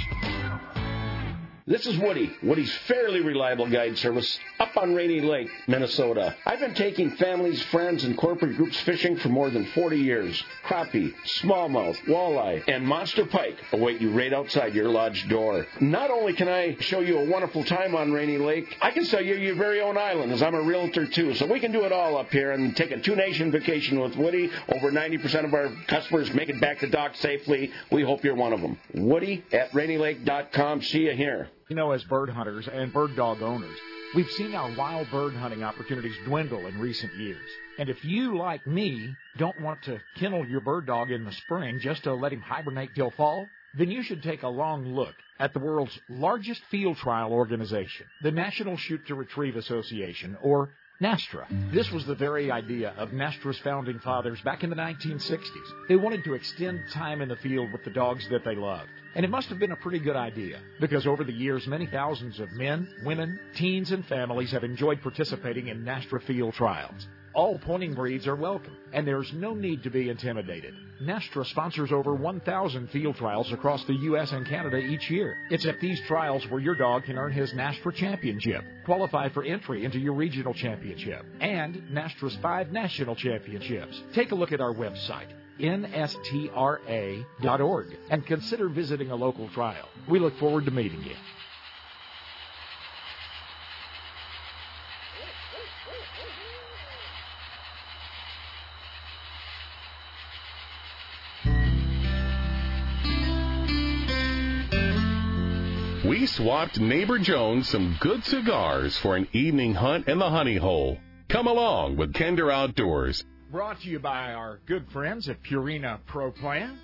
This is Woody, Woody's fairly reliable guide service up on Rainy Lake, Minnesota. I've been taking families, friends, and corporate groups fishing for more than 40 years. Crappie, smallmouth, walleye, and monster pike await you right outside your lodge door. Not only can I show you a wonderful time on Rainy Lake, I can sell you your very own island as I'm a realtor too. So we can do it all up here and take a two nation vacation with Woody. Over 90% of our customers make it back to dock safely. We hope you're one of them. Woody at rainylake.com. See you here.
You know, as bird hunters and bird dog owners, we've seen our wild bird hunting opportunities dwindle in recent years. And if you, like me, don't want to kennel your bird dog in the spring just to let him hibernate till fall, then you should take a long look at the world's largest field trial organization, the National Shoot to Retrieve Association, or NSTRA. This was the very idea of NSTRA's founding fathers back in the 1960s. They wanted to extend time in the field with the dogs that they loved. And it must have been a pretty good idea, because over the years, many thousands of men, women, teens, and families have enjoyed participating in NSTRA field trials. All pointing breeds are welcome, and there's no need to be intimidated. NSTRA sponsors over 1,000 field trials across the U.S. and Canada each year. It's at these trials where your dog can earn his NSTRA championship, qualify for entry into your regional championship, and NSTRA's five national championships. Take a look at our website, nstra.org, and consider visiting a local trial. We look forward to meeting you.
We swapped Neighbor Jones some good cigars for an evening hunt in the honey hole. Come along with Kinder Outdoors.
Brought to you by our good friends at Purina Pro Plan.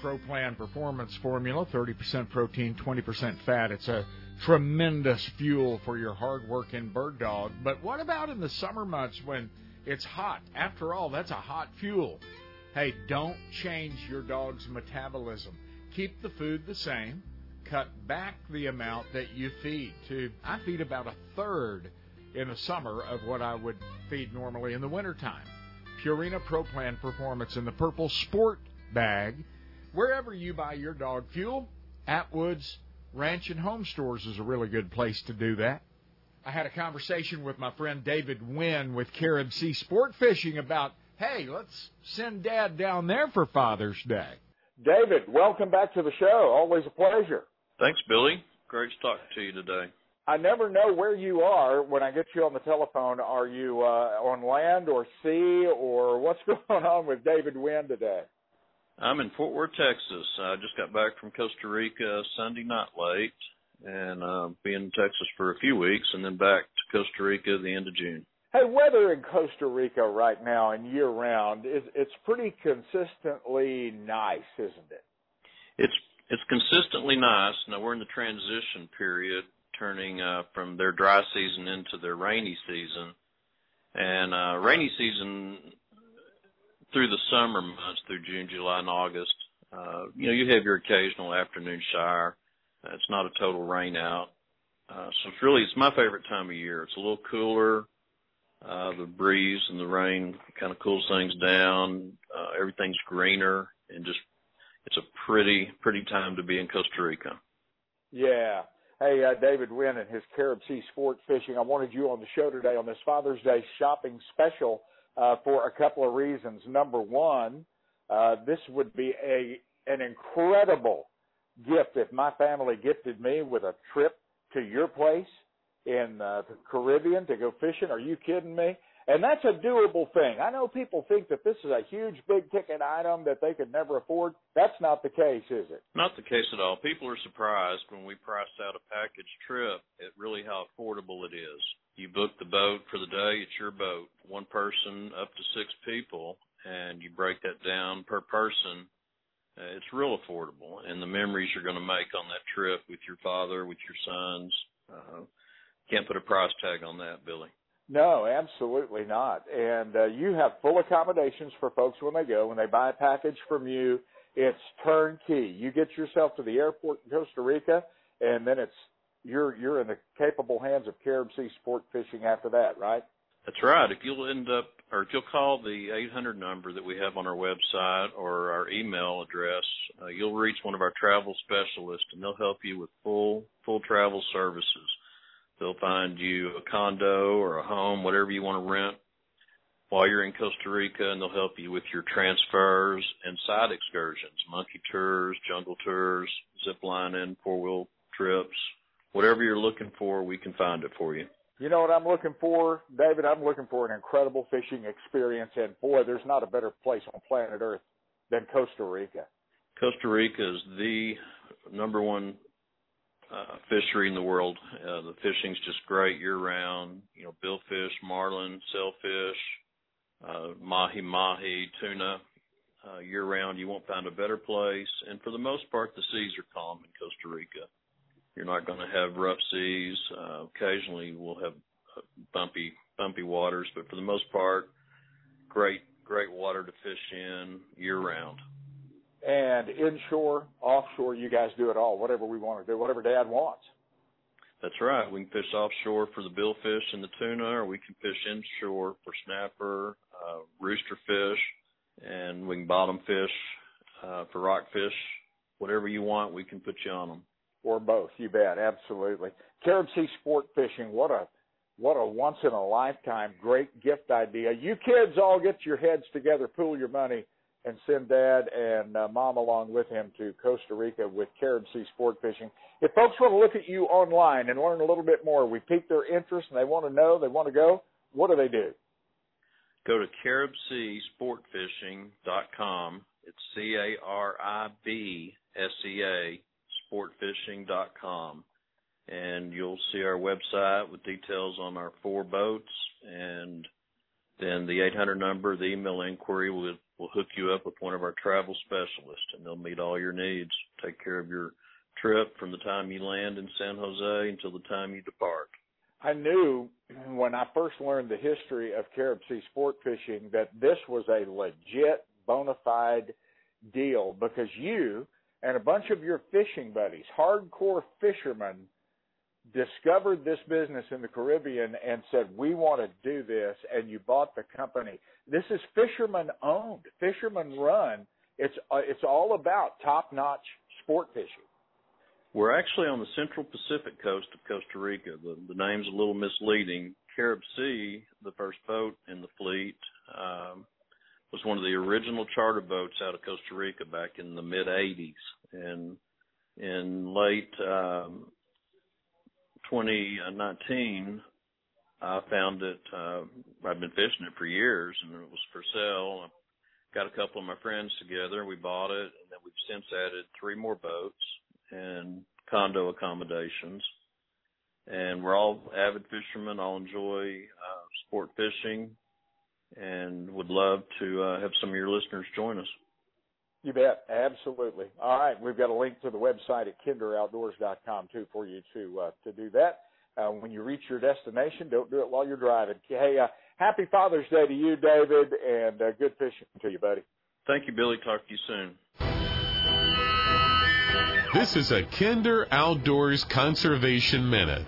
Pro Plan Performance Formula, 30% protein, 20% fat. It's a tremendous fuel for your hard-working bird dog. But what about in the summer months when it's hot? After all, that's a hot fuel. Hey, don't change your dog's metabolism. Keep the food the same. Cut back the amount that you feed to. I feed about a third in the summer of what I would feed normally in the wintertime. Purina Pro Plan Performance in the purple sport bag. Wherever you buy your dog fuel, Atwood's Ranch and Home Stores is a really good place to do that. I had a conversation with my friend David Wynne with Carib Sea Sport Fishing about, hey, let's send Dad down there for Father's Day.
David, welcome back to the show. Always a pleasure.
Thanks, Billy. Great to talk to you today.
I never know where you are when I get you on the telephone. Are you uh, on land or sea, or what's going on with David Wynne today?
I'm in Fort Worth, Texas. I just got back from Costa Rica Sunday night late, and uh, be in Texas for a few weeks, and then back to Costa Rica at the end of June.
Hey, weather in Costa Rica right now and year round is it's pretty consistently nice, isn't it?
It's it's consistently nice. Now we're in the transition period, turning uh, from their dry season into their rainy season, and uh, rainy season through the summer months, through June, July, and August. Uh, you know, you have your occasional afternoon shower. It's not a total rain out. Uh, so it's really, it's my favorite time of year. It's a little cooler. Uh, the breeze and the rain kind of cools things down. Uh, everything's greener and just, it's a pretty, pretty time to be in Costa Rica.
Yeah. Hey, uh, David Wynne and his Carib Sea Sport Fishing. I wanted you on the show today on this Father's Day shopping special uh, for a couple of reasons. Number one, uh, this would be a an incredible gift if my family gifted me with a trip to your place in uh, the Caribbean to go fishing. Are you kidding me? And that's a doable thing. I know people think that this is a huge big ticket item that they could never afford. That's not the case, is it?
Not the case at all. People are surprised when we price out a package trip at really how affordable it is. You book the boat for the day, it's your boat. One person up to six people, and you break that down per person. Uh, it's real affordable, and the memories you're going to make on that trip with your father, with your sons, uh, can't put a price tag on that, Billy.
No, absolutely not. And uh, you have full accommodations for folks when they go. When they buy a package from you, it's turnkey. You get yourself to the airport in Costa Rica, and then it's you're you're in the capable hands of Carib Sea Sport Fishing after that, right?
That's right. If you'll end up, or if you'll call the 800 number that we have on our website or our email address, uh, you'll reach one of our travel specialists, and they'll help you with full full travel services. They'll find you a condo or a home, whatever you want to rent while you're in Costa Rica, and they'll help you with your transfers and side excursions, monkey tours, jungle tours, zip lining, four wheel trips, whatever you're looking for, we can find it for you.
You know what I'm looking for, David? I'm looking for an incredible fishing experience, and boy, there's not a better place on planet Earth than Costa Rica.
Costa Rica is the number one uh, fishery in the world. Uh, the fishing's just great year round. You know, billfish, marlin, sailfish, uh, mahi mahi, tuna, uh, year round. You won't find a better place. And for the most part, the seas are calm in Costa Rica. You're not going to have rough seas. Uh, occasionally, we'll have uh, bumpy, bumpy waters, but for the most part, great, great water to fish in year round.
And inshore, offshore, you guys do it all. Whatever we want to do, whatever Dad wants.
That's right. We can fish offshore for the billfish and the tuna, or we can fish inshore for snapper, uh, rooster fish, and we can bottom fish uh, for rockfish. Whatever you want, we can put you on them
or both. You bet, absolutely. Carib Sea Sport Fishing, what a what a once in a lifetime great gift idea. You kids all get your heads together, pool your money, and send dad and uh, mom along with him to Costa Rica with Carib Sea Sport Fishing. If folks want to look at you online and learn a little bit more, we pique their interest and they want to know, they want to go, what do they do?
Go to caribseasportfishing.com. It's C A R I B S E A sportfishing.com. And you'll see our website with details on our four boats and then the 800 number, the email inquiry will, will hook you up with one of our travel specialists and they'll meet all your needs, take care of your trip from the time you land in San Jose until the time you depart.
I knew when I first learned the history of Carib Sea sport fishing that this was a legit, bona fide deal because you and a bunch of your fishing buddies, hardcore fishermen, discovered this business in the Caribbean and said, "We want to do this," and you bought the company. This is fisherman owned, fisherman run. It's uh, it's all about top notch sport fishing.
We're actually on the central Pacific coast of Costa Rica. The, the name's a little misleading. Carib Sea, the first boat in the fleet, um, was one of the original charter boats out of Costa Rica back in the mid 80s. And in late um, 2019, I found it. Uh, I've been fishing it for years, and it was for sale. I got a couple of my friends together. We bought it, and then we've since added three more boats and condo accommodations. And we're all avid fishermen. All enjoy uh, sport fishing and would love to uh, have some of your listeners join us.
You bet, absolutely. All right, we've got a link to the website at kinderoutdoors.com too for you to uh, to do that. Uh, when you reach your destination, don't do it while you're driving. Hey, uh, happy Father's Day to you, David, and uh, good fishing to you, buddy.
Thank you, Billy. Talk to you soon.
This is a Kinder Outdoors Conservation Minute,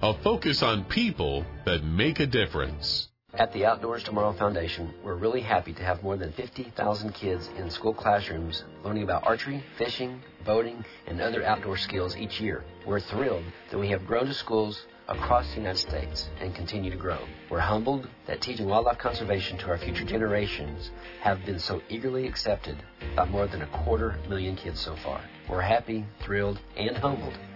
a focus on people that make a difference.
At the Outdoors Tomorrow Foundation, we're really happy to have more than 50,000 kids in school classrooms learning about archery, fishing, boating, and other outdoor skills each year. We're thrilled that we have grown to schools across the United States and continue to grow. We're humbled that teaching wildlife conservation to our future generations have been so eagerly accepted by more than a quarter million kids so far. We're happy, thrilled, and humbled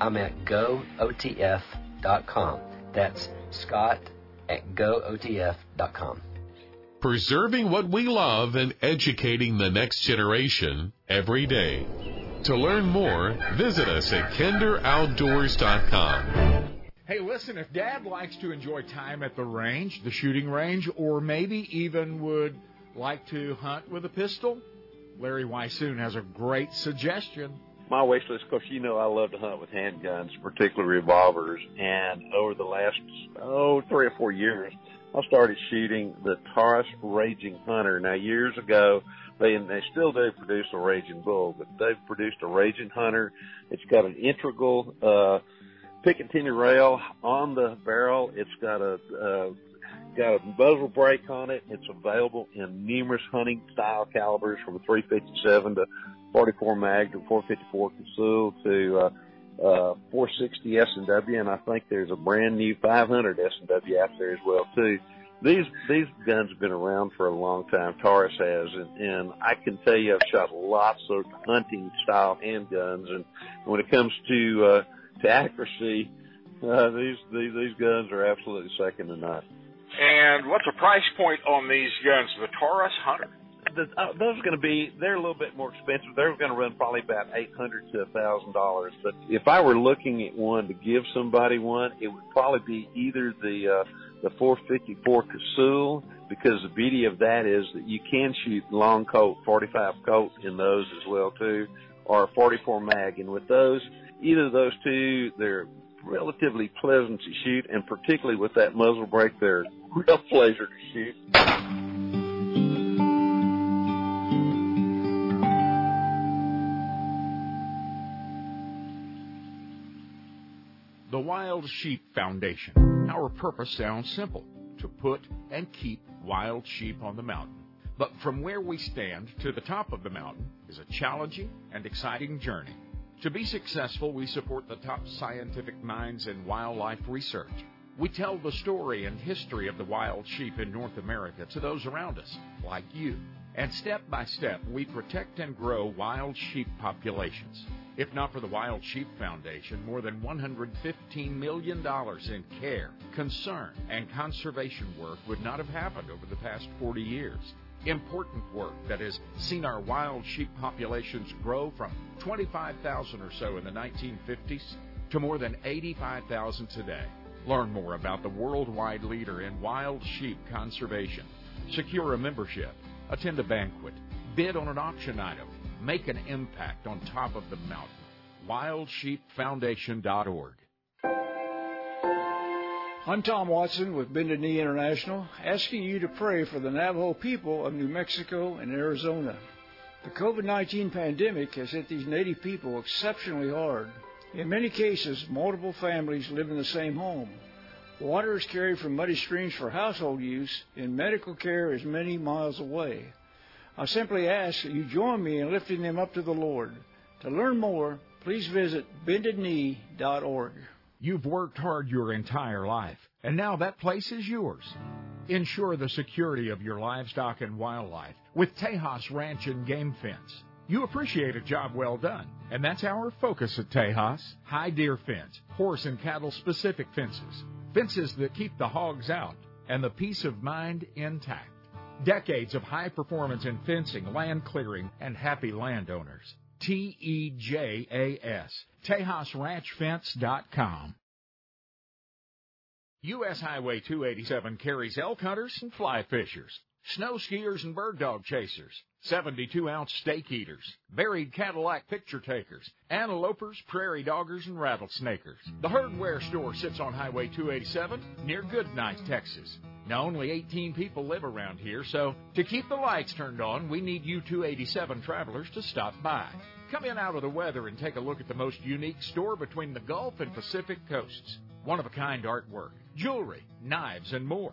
I'm at gootf.com. That's Scott at gootf.com.
Preserving what we love and educating the next generation every day. To learn more, visit us at kinderoutdoors.com.
Hey, listen, if Dad likes to enjoy time at the range, the shooting range, or maybe even would like to hunt with a pistol, Larry Weishuhn has a great suggestion.
My wish list, of course, you know I love to hunt with handguns, particularly revolvers. And over the last, oh, three or four years, I started shooting the Taurus Raging Hunter. Now, years ago, they and they still do produce a Raging Bull, but they've produced a Raging Hunter. It's got an integral uh, Picatinny rail on the barrel. It's got a uh, got a muzzle brake on it. It's available in numerous hunting style calibers from 357 to 44 mag to 454 Casull to uh, uh, 460 S&W, and I think there's a brand new 500 S&W out there as well too. These these guns have been around for a long time. Taurus has, and, and I can tell you, I've shot lots of hunting style handguns, and when it comes to uh, to accuracy, uh, these these these guns are absolutely second to none.
And what's the price point on these guns? The Taurus Hunter.
The, uh, those are going to be they're a little bit more expensive. They're going to run probably about eight hundred to a thousand dollars. But if I were looking at one to give somebody one, it would probably be either the uh, the 454 Casull because the beauty of that is that you can shoot long Colt 45 Colt in those as well too, or a 44 mag. And with those, either of those two, they're relatively pleasant to shoot, and particularly with that muzzle brake, they're real pleasure to shoot.
The Wild Sheep Foundation. Our purpose sounds simple to put and keep wild sheep on the mountain. But from where we stand to the top of the mountain is a challenging and exciting journey. To be successful, we support the top scientific minds in wildlife research. We tell the story and history of the wild sheep in North America to those around us, like you. And step by step, we protect and grow wild sheep populations. If not for the Wild Sheep Foundation, more than $115 million in care, concern, and conservation work would not have happened over the past 40 years. Important work that has seen our wild sheep populations grow from 25,000 or so in the 1950s to more than 85,000 today. Learn more about the worldwide leader in wild sheep conservation. Secure a membership, attend a banquet, bid on an auction item, make an impact on top of the mountain. WildSheepFoundation.org.
I'm Tom Watson with Bended Knee International, asking you to pray for the Navajo people of New Mexico and Arizona. The COVID 19 pandemic has hit these native people exceptionally hard. In many cases, multiple families live in the same home. Water is carried from muddy streams for household use, and medical care is many miles away. I simply ask that you join me in lifting them up to the Lord. To learn more, please visit bendedknee.org.
You've worked hard your entire life, and now that place is yours. Ensure the security of your livestock and wildlife with Tejas Ranch and Game Fence. You appreciate a job well done, and that's our focus at Tejas. High deer fence, horse and cattle specific fences, fences that keep the hogs out, and the peace of mind intact. Decades of high performance in fencing, land clearing, and happy landowners. T E J A S. TejasRanchFence.com. U.S. Highway 287 carries elk hunters and fly fishers, snow skiers and bird dog chasers, 72 ounce steak eaters, buried Cadillac picture takers, antelopers, prairie doggers, and rattlesnakers. The hardware store sits on Highway 287 near Goodnight, Texas. Now, only 18 people live around here, so to keep the lights turned on, we need you 287 travelers to stop by. Come in out of the weather and take a look at the most unique store between the Gulf and Pacific coasts. One of a kind artwork, jewelry, knives, and more.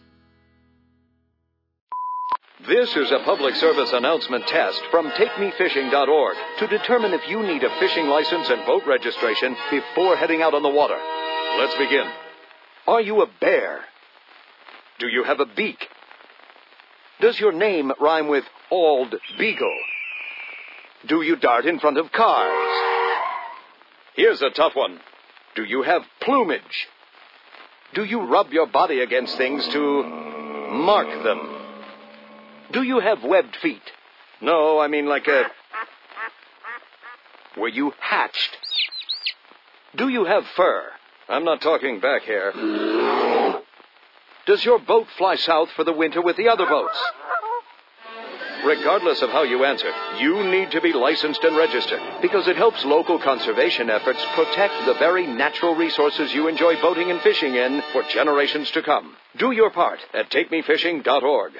This is a public service announcement test from TakeMeFishing.org to determine if you need a fishing license and boat registration before heading out on the water. Let's begin. Are you a bear? Do you have a beak? Does your name rhyme with Ald Beagle? Do you dart in front of cars? Here's a tough one. Do you have plumage? Do you rub your body against things to mark them? Do you have webbed feet? No, I mean like a. Were you hatched? Do you have fur? I'm not talking back hair. Does your boat fly south for the winter with the other boats? Regardless of how you answer, you need to be licensed and registered because it helps local conservation efforts protect the very natural resources you enjoy boating and fishing in for generations to come. Do your part at takemefishing.org.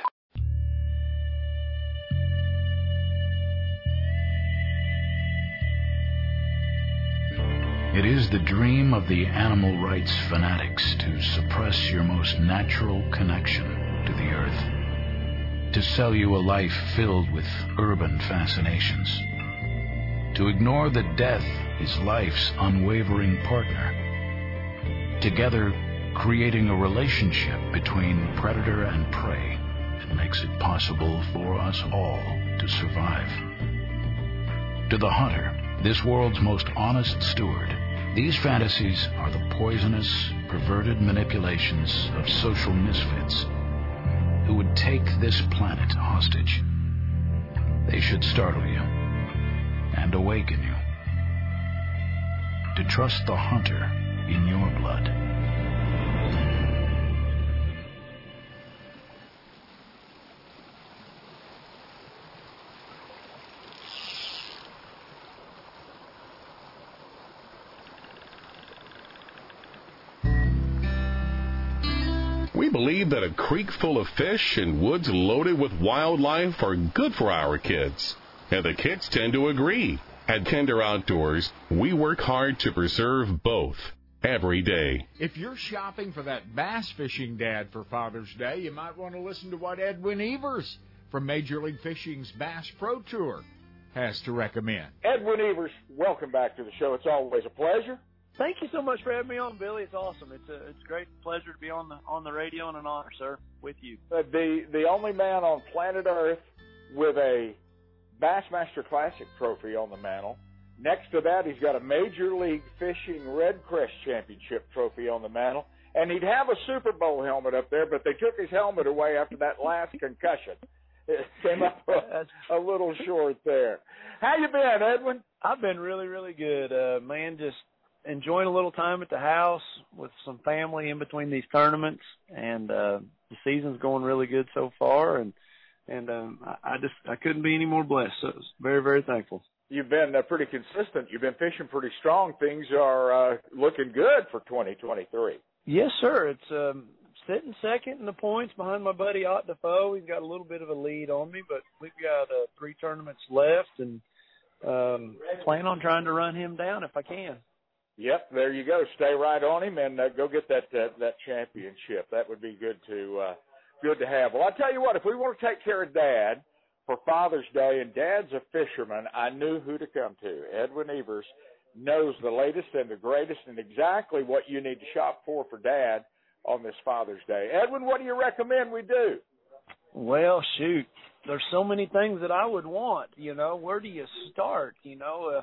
It is the dream of the animal rights fanatics to suppress your most natural connection to the earth, to sell you a life filled with urban fascinations, to ignore that death is life's unwavering partner, together creating a relationship between predator and prey that makes it possible for us all to survive. To the hunter, this world's most honest steward, these fantasies are the poisonous, perverted manipulations of social misfits who would take this planet hostage. They should startle you and awaken you to trust the hunter in your blood.
Believe that a creek full of fish and woods loaded with wildlife are good for our kids. And the kids tend to agree. At Kinder Outdoors, we work hard to preserve both every day.
If you're shopping for that bass fishing dad for Father's Day, you might want to listen to what Edwin Evers from Major League Fishing's Bass Pro Tour has to recommend.
Edwin Evers, welcome back to the show. It's always a pleasure.
Thank you so much for having me on, Billy. It's awesome. It's a it's a great pleasure to be on the on the radio and an honor, sir, with you.
Uh, the the only man on planet Earth with a Bassmaster Classic trophy on the mantle. Next to that, he's got a Major League Fishing REDCREST Championship trophy on the mantle, and he'd have a Super Bowl helmet up there, but they took his helmet away after that last concussion. It came up a, a little short there. How you been, Edwin?
I've been really really good, uh, man. Just enjoying a little time at the house with some family in between these tournaments, and uh, the season's going really good so far, and and um, I, I just I couldn't be any more blessed. So I was very very thankful.
You've been uh, pretty consistent. You've been fishing pretty strong. Things are uh, looking good for 2023.
Yes, sir. It's um, sitting second in the points behind my buddy Ott Defoe. He's got a little bit of a lead on me, but we've got uh, three tournaments left, and um, plan on trying to run him down if I can.
Yep, there you go. Stay right on him and uh, go get that uh, that championship. That would be good to uh, good to have. Well, I tell you what, if we want to take care of Dad for Father's Day, and Dad's a fisherman, I knew who to come to. Edwin Evers knows the latest and the greatest, and exactly what you need to shop for for Dad on this Father's Day. Edwin, what do you recommend we do?
Well, shoot, there's so many things that I would want. You know, where do you start? You know. Uh,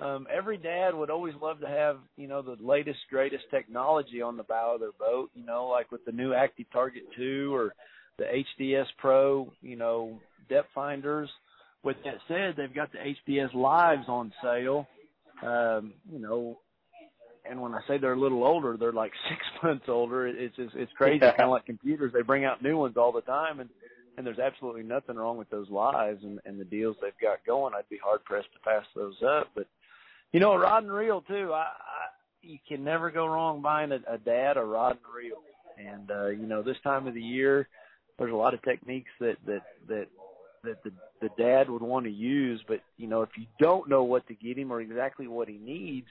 um, every dad would always love to have, you know, the latest, greatest technology on the bow of their boat, you know, like with the new Active Target 2 or the HDS Pro, you know, depth finders. With that said, they've got the HDS Lives on sale, um, you know, and when I say they're a little older, they're like six months older. It's just, it's crazy,
Yeah.
kind of like computers. They bring out new ones all the time, and and there's absolutely nothing wrong with those lives and, and the deals they've got going. I'd be hard pressed to pass those up. But you know, rod and reel too. I, I you can never go wrong buying a, a dad a rod and reel. And uh, you know, this time of the year, there's a lot of techniques that that that that the the dad would want to use. But you know, if you don't know what to get him or exactly what he needs,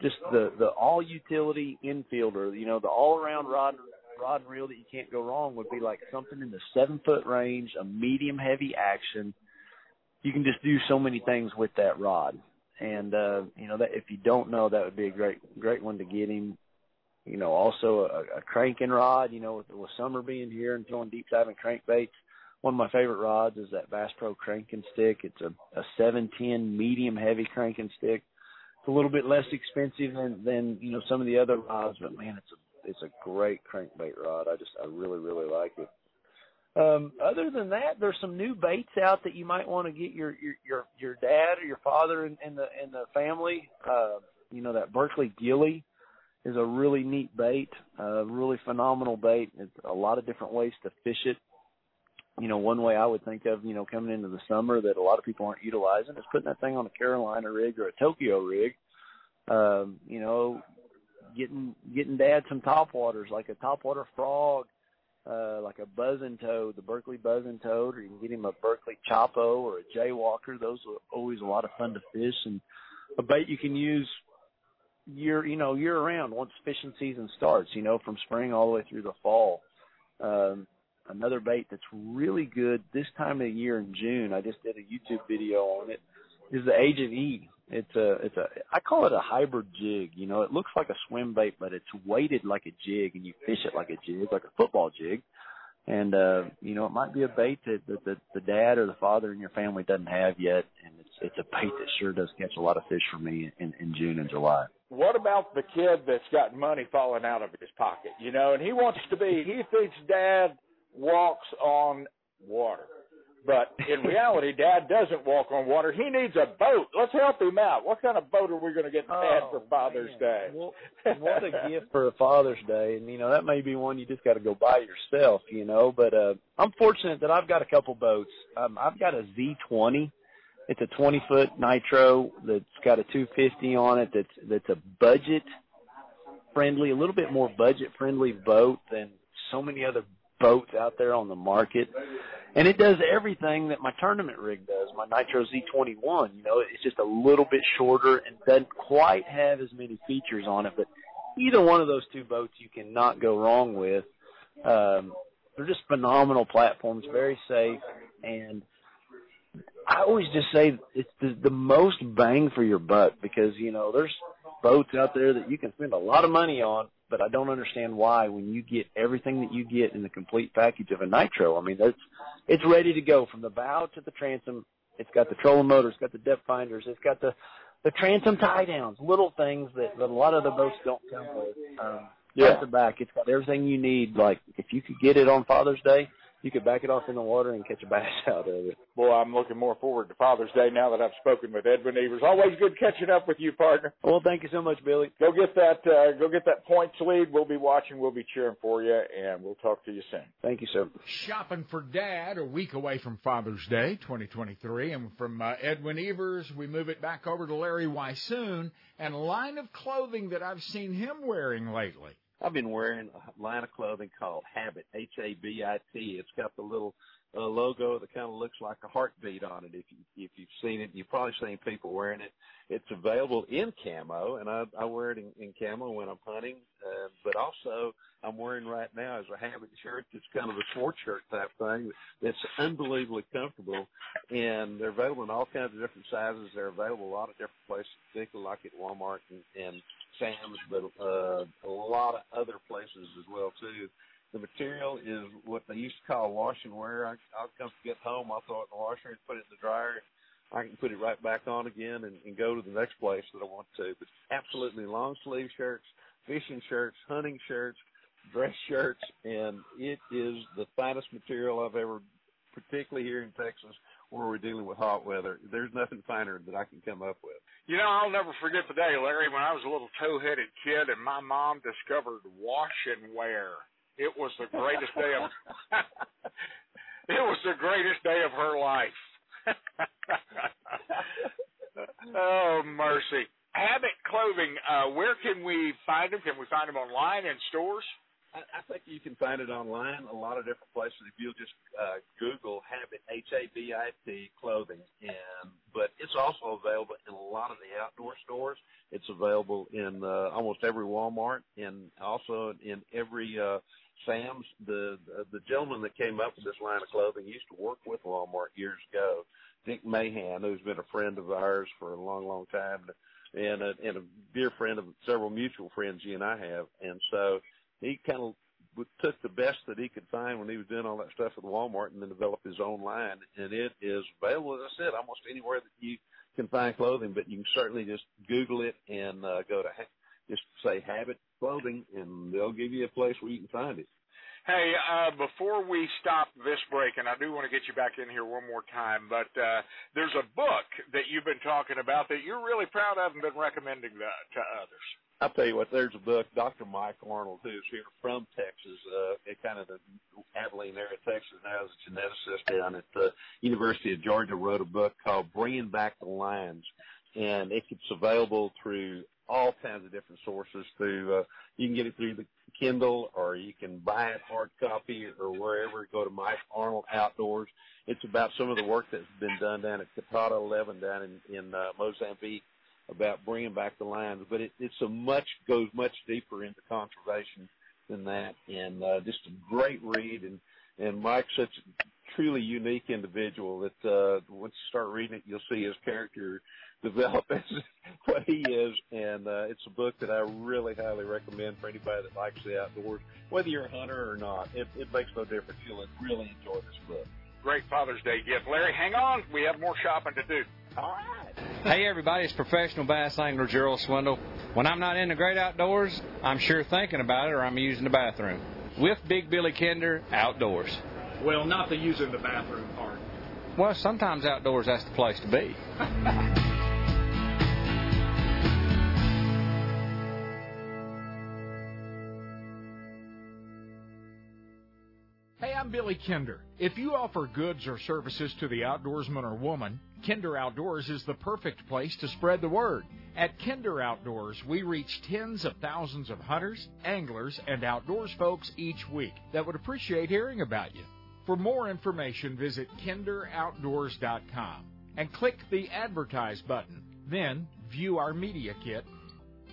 just the the all utility infielder, you know, the all around rod rod and reel that you can't go wrong would be like something in the seven foot range, a medium heavy action. You can just do so many things with that rod. And uh, you know that if you don't know, that would be a great great one to get him. you know, also a, a cranking rod. You know, with, with summer being here and throwing deep diving crankbaits, one of my favorite rods is that Bass Pro cranking stick. It's a, a 710 medium heavy cranking stick. It's a little bit less expensive than than you know some of the other rods, but man, it's a it's a great crankbait rod. I just I really really like it. Um, other than that, there's some new baits out that you might want to get your your your, your dad or your father and, and the and the family. Uh, you know that Berkley Gilly is a really neat bait, a really phenomenal bait. It's a lot of different ways to fish it. You know, one way I would think of, you know, coming into the summer that a lot of people aren't utilizing is putting that thing on a Carolina rig or a Tokyo rig. Um, you know, getting getting dad some top waters like a topwater frog, uh, like a buzzing toad, the Berkley buzzing toad, or you can get him a Berkley Choppo or a J-Walker. Those are always a lot of fun to fish and a bait you can use year you know year round once fishing season starts you know from spring all the way through the fall um another bait that's really good this time of year in june i just did a youtube video on it is the age of e it's a it's a i call it a hybrid jig you know? It looks like a swim bait but it's weighted like a jig and you fish it like a jig like a football jig. And uh you know it might be a bait that, that the the dad or the father in your family doesn't have yet and it's it's a bait that sure does catch a lot of fish for me in in june and july.
What about the kid that's got money falling out of his pocket, you know, and he wants to be, he thinks dad walks on water. But in reality, dad doesn't walk on water. He needs a boat. Let's help him out. What kind of boat are we going to get dad
oh,
for Father's
man.
Day?
Well, what a gift for a Father's Day. And, you know, that may be one you just got to go buy yourself, you know. But uh, I'm fortunate that I've got a couple boats. Um, I've got a Z20 it's a 20 foot nitro that's got a 250 on it. That's that's a budget friendly, a little bit more budget friendly boat than so many other boats out there on the market. And it does everything that my tournament rig does, my Nitro Z21. You know, it's just a little bit shorter and doesn't quite have as many features on it, but either one of those two boats you cannot go wrong with. Um, they're just phenomenal platforms, very safe, and I always just say it's the, the most bang for your buck because you know there's boats out there that you can spend a lot of money on, but I don't understand why when you get everything that you get in the complete package of a nitro. I mean, that's it's ready to go from the bow to the transom. It's got the trolling motor, it's got the depth finders, it's got the the transom tie downs, little things that, that a lot of the boats don't come with. Um,
Yeah.
Front to back, it's got everything you need. Like if you could get it on Father's Day, you could back it off in the water and catch a bass out of it.
Boy, I'm looking more forward to Father's Day now that I've spoken with Edwin Evers. Always good catching up with you, partner.
Well, thank you so much, Billy.
Go get that. Uh, go get that points lead. We'll be watching. We'll be cheering for you, and we'll talk to you soon.
Thank you, sir.
Shopping for Dad, a week away from Father's Day, 2023, and from uh, Edwin Evers, we move it back over to Larry Weishuhn and a line of clothing that I've seen him wearing lately.
I've been wearing a line of clothing called Habit, H A B I T. It's got the little uh, logo that kind of looks like a heartbeat on it. If you if you've seen it, you've probably seen people wearing it. It's available in camo, and I I wear it in, in camo when I'm hunting. Uh, but also, I'm wearing right now is a Habit shirt. It's kind of a sports shirt type thing. That's unbelievably comfortable, and they're available in all kinds of different sizes. They're available a lot of different places, particularly like at Walmart and, and Sam's, but uh, a lot of other places as well too. The material is what they used to call wash and wear. I, I'll come get home, I'll throw it in the washer and put it in the dryer. I can put it right back on again and, and go to the next place that I want to. But absolutely long sleeve shirts, fishing shirts, hunting shirts, dress shirts, and it is the finest material I've ever, particularly here in Texas where we're dealing with hot weather. There's nothing finer that I can come up with.
You know, I'll never forget the day, Larry, when I was a little tow-headed kid and my mom discovered wash and wear. It was the greatest day of it was the greatest day of her life. oh mercy. Habit clothing, uh, where can we find them? Can we find them online in stores?
I, I think you can find it online a lot of different places. If you'll just uh, Google Habit H A B I T clothing, and but it's also available in a lot of the outdoor stores. It's available in uh, almost every Walmart, and also in every uh, Sam's. The, the the gentleman that came up with this line of clothing used to work with Walmart years ago. Dick Mahan, who's been a friend of ours for a long, long time. and a, and a dear friend of several mutual friends he and I have. And so he kind of took the best that he could find when he was doing all that stuff at Walmart and then developed his own line. And it is available, as I said, almost anywhere that you can find clothing, but you can certainly just Google it and uh, go to ha- just say Habit Clothing and they'll give you a place where you can find it.
Hey, uh, before we stop this break, and I do want to get you back in here one more time, but uh, there's a book that you've been talking about that you're really proud of and been recommending to, to others.
I'll tell you what, there's a book, Dr. Mike Arnold, who's here from Texas, uh, kind of the Abilene area, Texas now, as a geneticist down at the University of Georgia, wrote a book called Bringing Back the Lions. And it's available through all kinds of different sources through, uh, you can get it through the Kindle or you can buy it hard copy or wherever. Go to Mike Arnold Outdoors. It's about some of the work that's been done down at Coutada 11 down in, in uh, Mozambique about bringing back the lions. But it, it's a much, goes much deeper into conservation than that and, uh, just a great read. And, and Mike's such a truly unique individual that, uh, once you start reading it, you'll see his character develop as what he is. And uh, it's a book that I really highly recommend for anybody that likes the outdoors, whether you're a hunter or not. It, it makes no difference. You'll really enjoy this book.
Great Father's Day gift. Larry, hang on. We have more shopping to do.
All right.
Hey, everybody. It's professional bass angler Gerald Swindle. When I'm not in the great outdoors, I'm sure thinking about it or I'm using the bathroom. With Big Billy Kinder, outdoors.
Well, not the using the bathroom part.
Well, sometimes outdoors that's the place to be.
Billy Kinder. If you offer goods or services to the outdoorsman or woman, Kinder Outdoors is the perfect place to spread the word. At Kinder Outdoors, we reach tens of thousands of hunters, anglers, and outdoors folks each week that would appreciate hearing about you. For more information, visit kinderoutdoors.com and click the Advertise button. Then, view our media kit.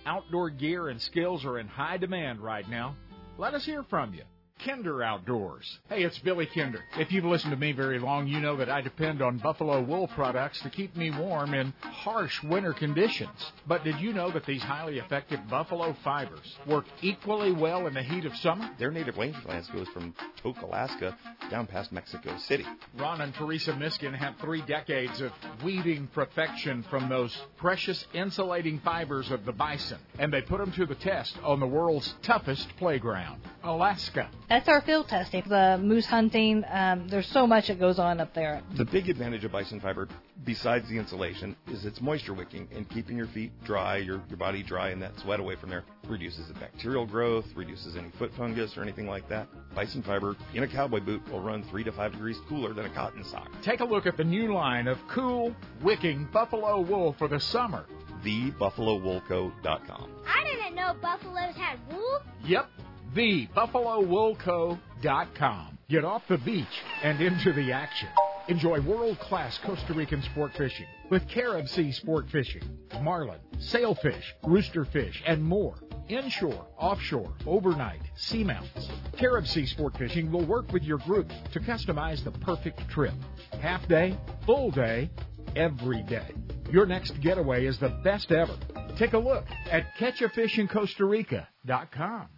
Outdoor gear and skills are in high demand right now. Let us hear from you. Kinder Outdoors. Hey, it's Billy Kinder. If you've listened to me very long, you know that I depend on buffalo wool products to keep me warm in harsh winter conditions. But did you know that these highly effective buffalo fibers work equally well in the heat of summer?
Their native rangelands goes from Tok, Alaska, down past Mexico City.
Ron and Teresa Miskin have three decades of weaving perfection from those precious insulating fibers of the bison, and they put them to the test on the world's toughest playground, Alaska.
That's our field testing. The moose hunting, um, there's so much that goes on up there.
The big advantage of bison fiber, besides the insulation, is its moisture wicking and keeping your feet dry, your, your body dry, and that sweat away from there. Reduces the bacterial growth, reduces any foot fungus or anything like that. Bison fiber in a cowboy boot will run three to five degrees cooler than a cotton sock.
Take a look at the new line of cool, wicking buffalo wool for the summer.
TheBuffaloWoolCo.com.
I didn't know buffaloes had wool.
Yep, thebuffalowoolco.com. Get off the beach and into the action. Enjoy world-class Costa Rican sport fishing with Carib Sea Sport Fishing, marlin, sailfish, roosterfish, and more. Inshore, offshore, overnight, seamounts. Carib Sea Sport Fishing will work with your group to customize the perfect trip. Half day, full day, every day. Your next getaway is the best ever. Take a look at catchafishincostarica.com.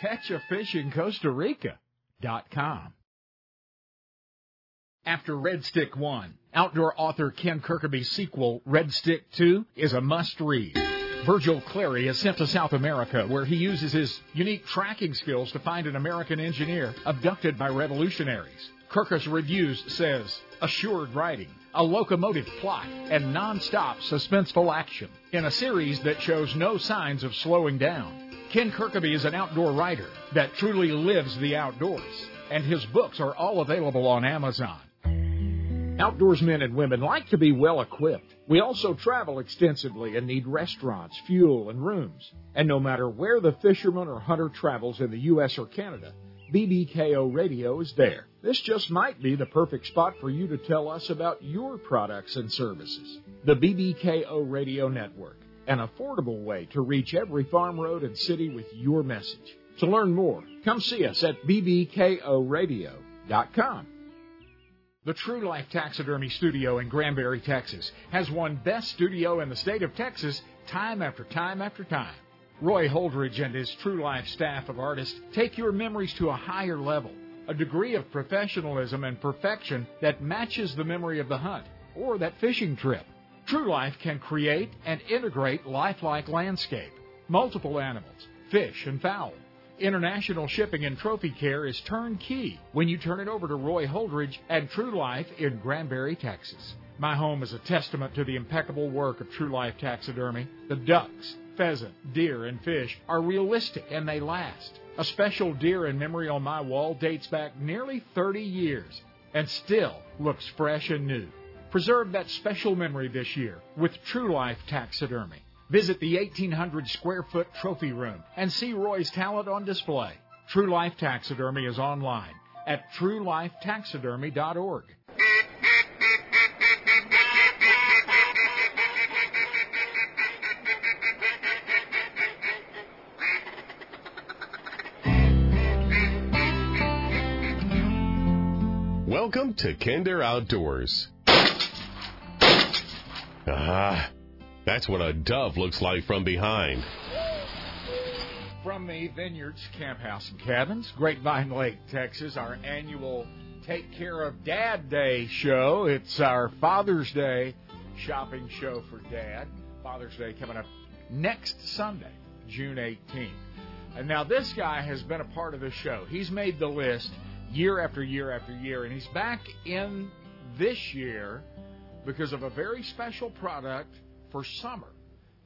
Catchafishincostarica.com. After Red Stick 1, outdoor author Ken Kirkaby's sequel, Red Stick 2, is a must read. Virgil Clary is sent to South America, where he uses his unique tracking skills to find an American engineer abducted by revolutionaries. Kirkus Reviews says, assured writing, a locomotive plot, and non-stop suspenseful action in a series that shows no signs of slowing down. Ken Kirkaby is an outdoor writer that truly lives the outdoors, and his books are all available on Amazon. Outdoorsmen and women like to be well equipped. We also travel extensively and need restaurants, fuel, and rooms. And no matter where the fisherman or hunter travels in the U.S. or Canada, BBKO Radio is there. This just might be the perfect spot for you to tell us about your products and services. The BBKO Radio Network, an affordable way to reach every farm road and city with your message. To learn more, come see us at bbkoradio.com. The True Life Taxidermy Studio in Granbury, Texas, has won Best Studio in the state of Texas time after time after time. Roy Holdridge and his True Life staff of artists take your memories to a higher level, a degree of professionalism and perfection that matches the memory of the hunt or that fishing trip. True Life can create and integrate lifelike landscape, multiple animals, fish, and fowl. International shipping and trophy care is turnkey when you turn it over to Roy Holdridge and True Life in Granbury, Texas. My home is a testament to the impeccable work of True Life Taxidermy. The ducks, pheasant, deer, and fish are realistic and they last. A special deer in memory on my wall dates back nearly 30 years and still looks fresh and new. Preserve that special memory this year with True Life Taxidermy. Visit the 1,800 square foot trophy room and see Roy's talent on display. True Life Taxidermy is online at truelifetaxidermy.org.
Welcome to Kinder Outdoors. Ah, that's what a dove looks like from behind.
From the Vineyards Camp House and Cabins, Grapevine Lake, Texas, our annual Take Care of Dad Day show. It's our Father's Day shopping show for Dad. Father's Day coming up next Sunday, June 18th. And now this guy has been a part of the show. He's made the list year after year after year, and he's back in this year because of a very special product for summer.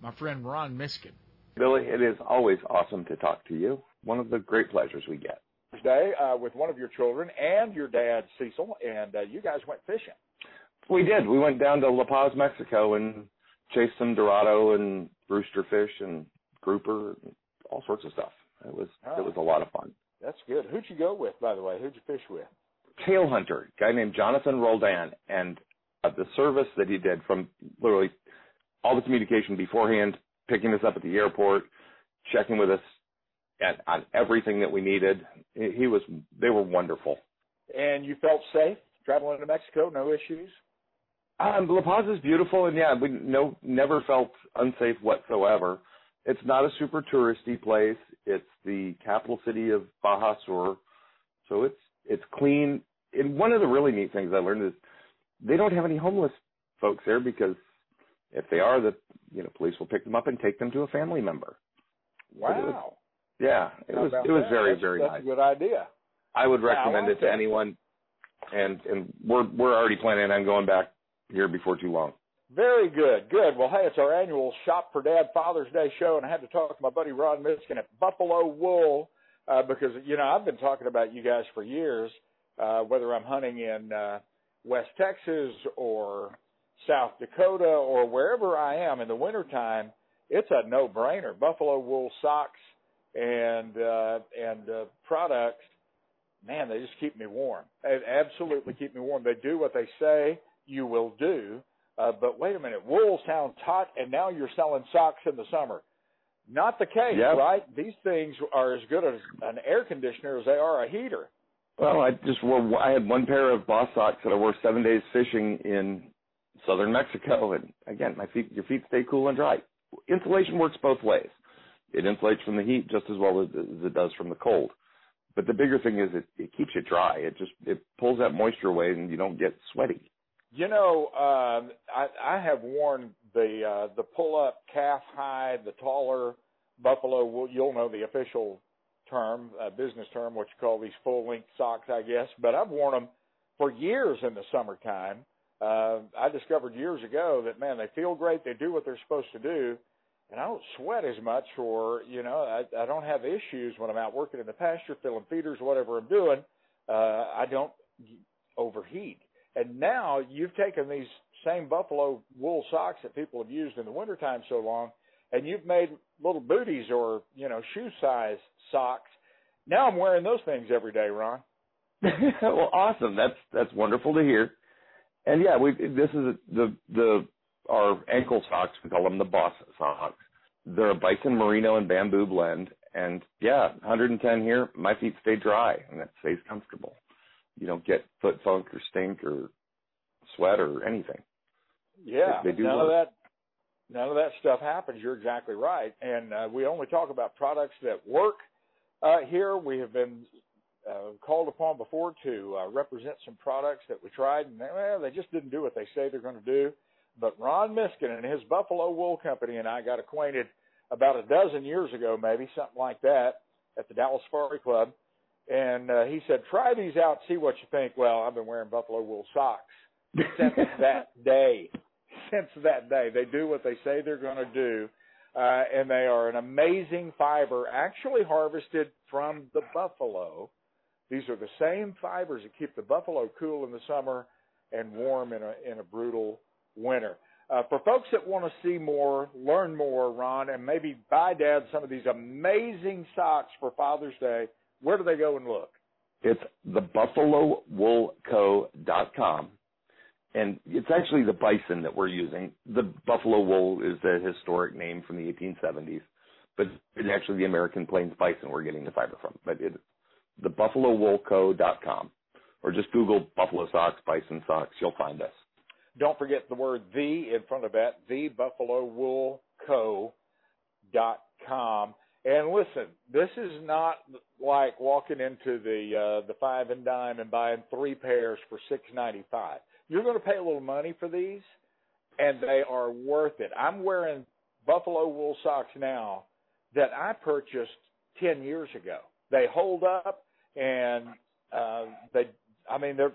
My friend Ron Miskin.
Billy, it is always awesome to talk to you. One of the great pleasures we get.
Day uh, with one of your children and your dad, Cecil, and uh, you guys went fishing.
We did. We went down to La Paz, Mexico, and chased some dorado and rooster fish and grouper, and all sorts of stuff. It was oh. it was a lot of fun.
That's good. Who'd you go with, by the way? Who'd you fish with?
Tailhunter, guy named Jonathan Roldan, and the service that he did from literally all the communication beforehand, picking us up at the airport, checking with us at, on everything that we needed. He was, they were wonderful.
And you felt safe traveling to Mexico? No issues?
Um, La Paz is beautiful, and yeah, we no never felt unsafe whatsoever. It's not a super touristy place. It's the capital city of Baja Sur, so it's it's clean. And one of the really neat things I learned is they don't have any homeless folks there because if they are, the you know police will pick them up and take them to a family member.
Wow.
It was, yeah, it was it was
that?
very
that's,
very
that's
nice.
a good idea.
I would
Yeah, I
recommend
like
it to
that.
anyone, and and we're we're already planning on going back here before too long.
Very good, good. Well, hey, it's our annual Shop for Dad Father's Day show, and I had to talk to my buddy Ron Miskin at Buffalo Wool uh, because you know I've been talking about you guys for years. Uh, whether I'm hunting in uh, West Texas or South Dakota or wherever I am in the wintertime, it's a no-brainer. Buffalo Wool socks and uh, and uh, products, man, they just keep me warm. They absolutely keep me warm. They do what they say you will do. Uh, but wait a minute, wool sounds hot, and now you're selling socks in the summer. Not the case,
Yep.
right? These things are as good as an air conditioner as they are a heater.
Well, I just wore. I had one pair of boss socks that I wore seven days fishing in southern Mexico, and again, my feet, your feet stay cool and dry. Insulation works both ways. It insulates from the heat just as well as, it does from the cold. But the bigger thing is it, it keeps you dry. It just it pulls that moisture away, and you don't get sweaty.
You know, um, I, I have worn the uh, the pull up calf hide, the taller buffalo. You'll know the official term, uh, business term, what you call these full length socks, I guess. But I've worn them for years in the summertime. Uh, I discovered years ago that man, they feel great. They do what they're supposed to do, and I don't sweat as much, or you know, I, I don't have issues when I'm out working in the pasture, filling feeders, whatever I'm doing. Uh, I don't overheat. And now you've taken these same buffalo wool socks that people have used in the wintertime so long, and you've made little booties or, you know, shoe size socks. Now I'm wearing those things every day, Ron.
well, awesome. That's that's wonderful to hear. And yeah, we this is the the our ankle socks. We call them the boss socks. They're a bison merino and bamboo blend. And yeah, 110 here. My feet stay dry and it stays comfortable. you don't get foot funk or stink or sweat or anything.
Yeah,
they, they do
none
work.
of that. None of that stuff happens. You're exactly right, and uh, we only talk about products that work. Uh, here, we have been uh, called upon before to uh, represent some products that we tried, and they, well, they just didn't do what they say they're going to do. But Ron Miskin and his Buffalo Wool Company and I got acquainted about a dozen years ago, maybe something like that, at the Dallas Safari Club. And uh, he said, "Try these out, see what you think." Well, I've been wearing buffalo wool socks since that day. Since that day, they do what they say they're going to do, uh, and they are an amazing fiber, actually harvested from the buffalo. These are the same fibers that keep the buffalo cool in the summer and warm in a in a brutal winter. Uh, for folks that want to see more, learn more, Ron, and maybe buy Dad some of these amazing socks for Father's Day, where do they go and look?
It's the buffalowoolco.com. And it's actually the bison that we're using. The buffalo wool is a historic name from the 1870s, but it's actually the American Plains bison we're getting the fiber from. But it's the buffalowoolco.com, or just Google buffalo socks, bison socks. You'll find us.
Don't forget the word "the" in front of that. The buffalowoolco.com. And listen, this is not like walking into the uh, the five and dime and buying three pairs for six ninety five. You're going to pay a little money for these, and they are worth it. I'm wearing buffalo wool socks now that I purchased ten years ago. They hold up, and uh, they. I mean, they're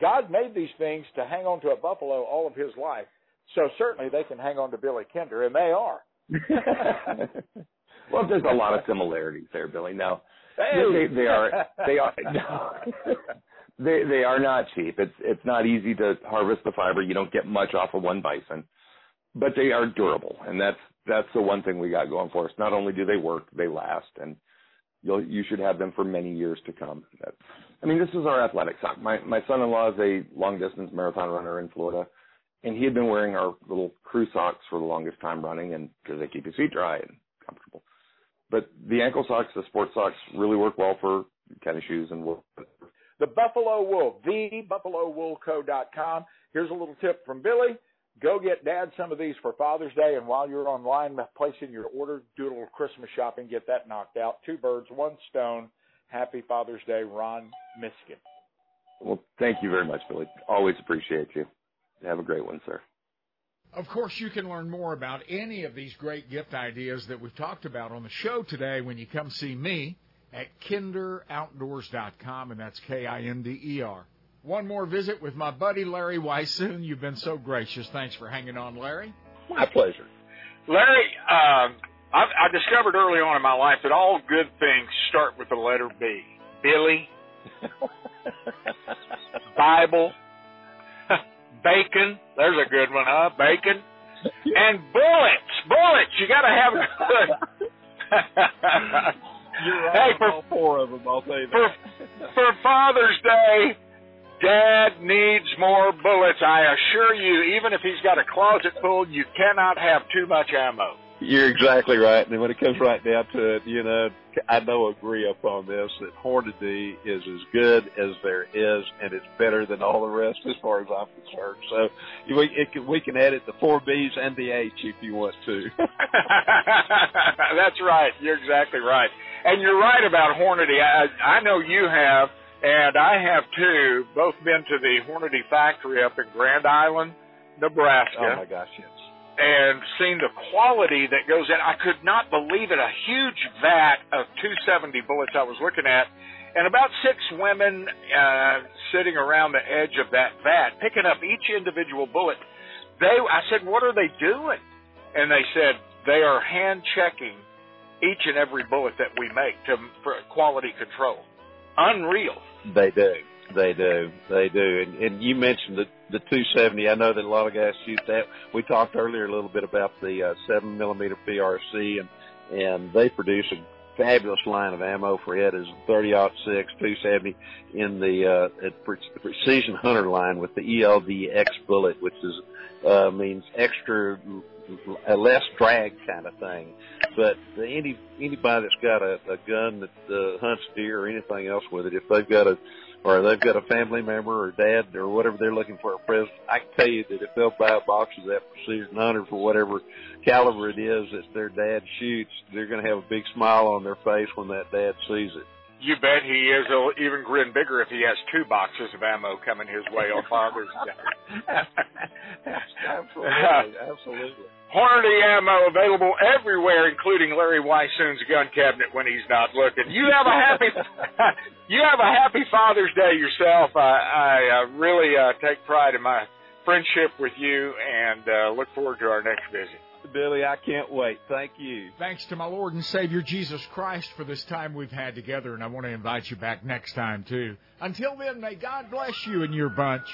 God made these things to hang on to a buffalo all of his life. So certainly they can hang on to Billy Kinder, and they are.
well, there's a lot of similarities there, Billy. Now,
Hey.
they, they are they are no, they they are not cheap. It's it's not easy to harvest the fiber. You don't get much off of one bison, but they are durable, and that's that's the one thing we got going for us. Not only do they work, they last, and you'll you should have them for many years to come. I mean, this is our athletic sock. My my son-in-law is a long distance marathon runner in Florida, and he had been wearing our little crew socks for the longest time running, and because they keep his feet dry and comfortable. But the ankle socks, the sports socks, really work well for tennis shoes and wool.
The Buffalo Wool, thebuffalowoolco.com. Here's a little tip from Billy. Go get Dad some of these for Father's Day, and while you're online placing your order, do a little Christmas shopping, get that knocked out. Two birds, one stone. Happy Father's Day, Ron Miskin.
Well, thank you very much, Billy. Always appreciate you. Have a great one, sir.
Of course, you can learn more about any of these great gift ideas that we've talked about on the show today when you come see me at kinderoutdoors.com, and that's K I N D E R. One more visit with my buddy Larry Weishuhn. You've been so gracious. Thanks for hanging on, Larry.
My pleasure. Larry, um, I, I discovered early on in my life that all good things start with the letter B. Billy, Bible, bacon. There's a good one, huh? Bacon. And bullets. Bullets. You got to have good.
You're right
Hey, for-
all four of them, I'll tell you
for,
that.
for Father's Day, Dad needs more bullets. I assure you, even if he's got a closet full, you cannot have too much ammo.
You're exactly right. And when it comes right down to it, you know, I know agree upon this that Hornady is as good as there is, and it's better than all the rest as far as I'm concerned. So we it can, we can add it the four B's and the H if you want to.
That's right. You're exactly right. And you're right about Hornady. I, I know you have, and I have too, both been to the Hornady factory up in Grand Island, Nebraska.
oh my gosh, yes.
and seen the quality that goes in. I could not believe it. A huge vat of 270 bullets I was looking at, and about six women uh, sitting around the edge of that vat, picking up each individual bullet. They, I said, what are they doing? And they said they are hand checking each and every bullet that we make to for quality control. Unreal.
They do. They do. They do. And, and you mentioned the the 270. I know that a lot of guys shoot that. We talked earlier a little bit about the uh, seven millimeter PRC, and and they produce a fabulous line of ammo for it as 30 six 270 in the uh, Precision Hunter line with the ELD X bullet, which is uh, means extra, a less drag kind of thing. But any anybody that's got a, a gun that uh, hunts deer or anything else with it, if they've got a or they've got a family member or dad or whatever they're looking for a present, I can tell you that if they'll buy a box of that precision hunter for whatever caliber it is that their dad shoots, they're going to have a big smile on their face when that dad sees it.
You bet he is. He'll even grin bigger if he has two boxes of ammo coming his way on Father's Day.
absolutely, absolutely.
Hornady ammo available everywhere, including Larry Weishuhn's gun cabinet when he's not looking. You have a happy, you have a happy Father's Day yourself. I, I uh, really uh, take pride in my friendship with you, and uh, look forward to our next visit.
Billy, I can't wait. Thank you.
Thanks to my Lord and Savior Jesus Christ for this time we've had together, and I want to invite you back next time, too. Until then, may God bless you and your bunch.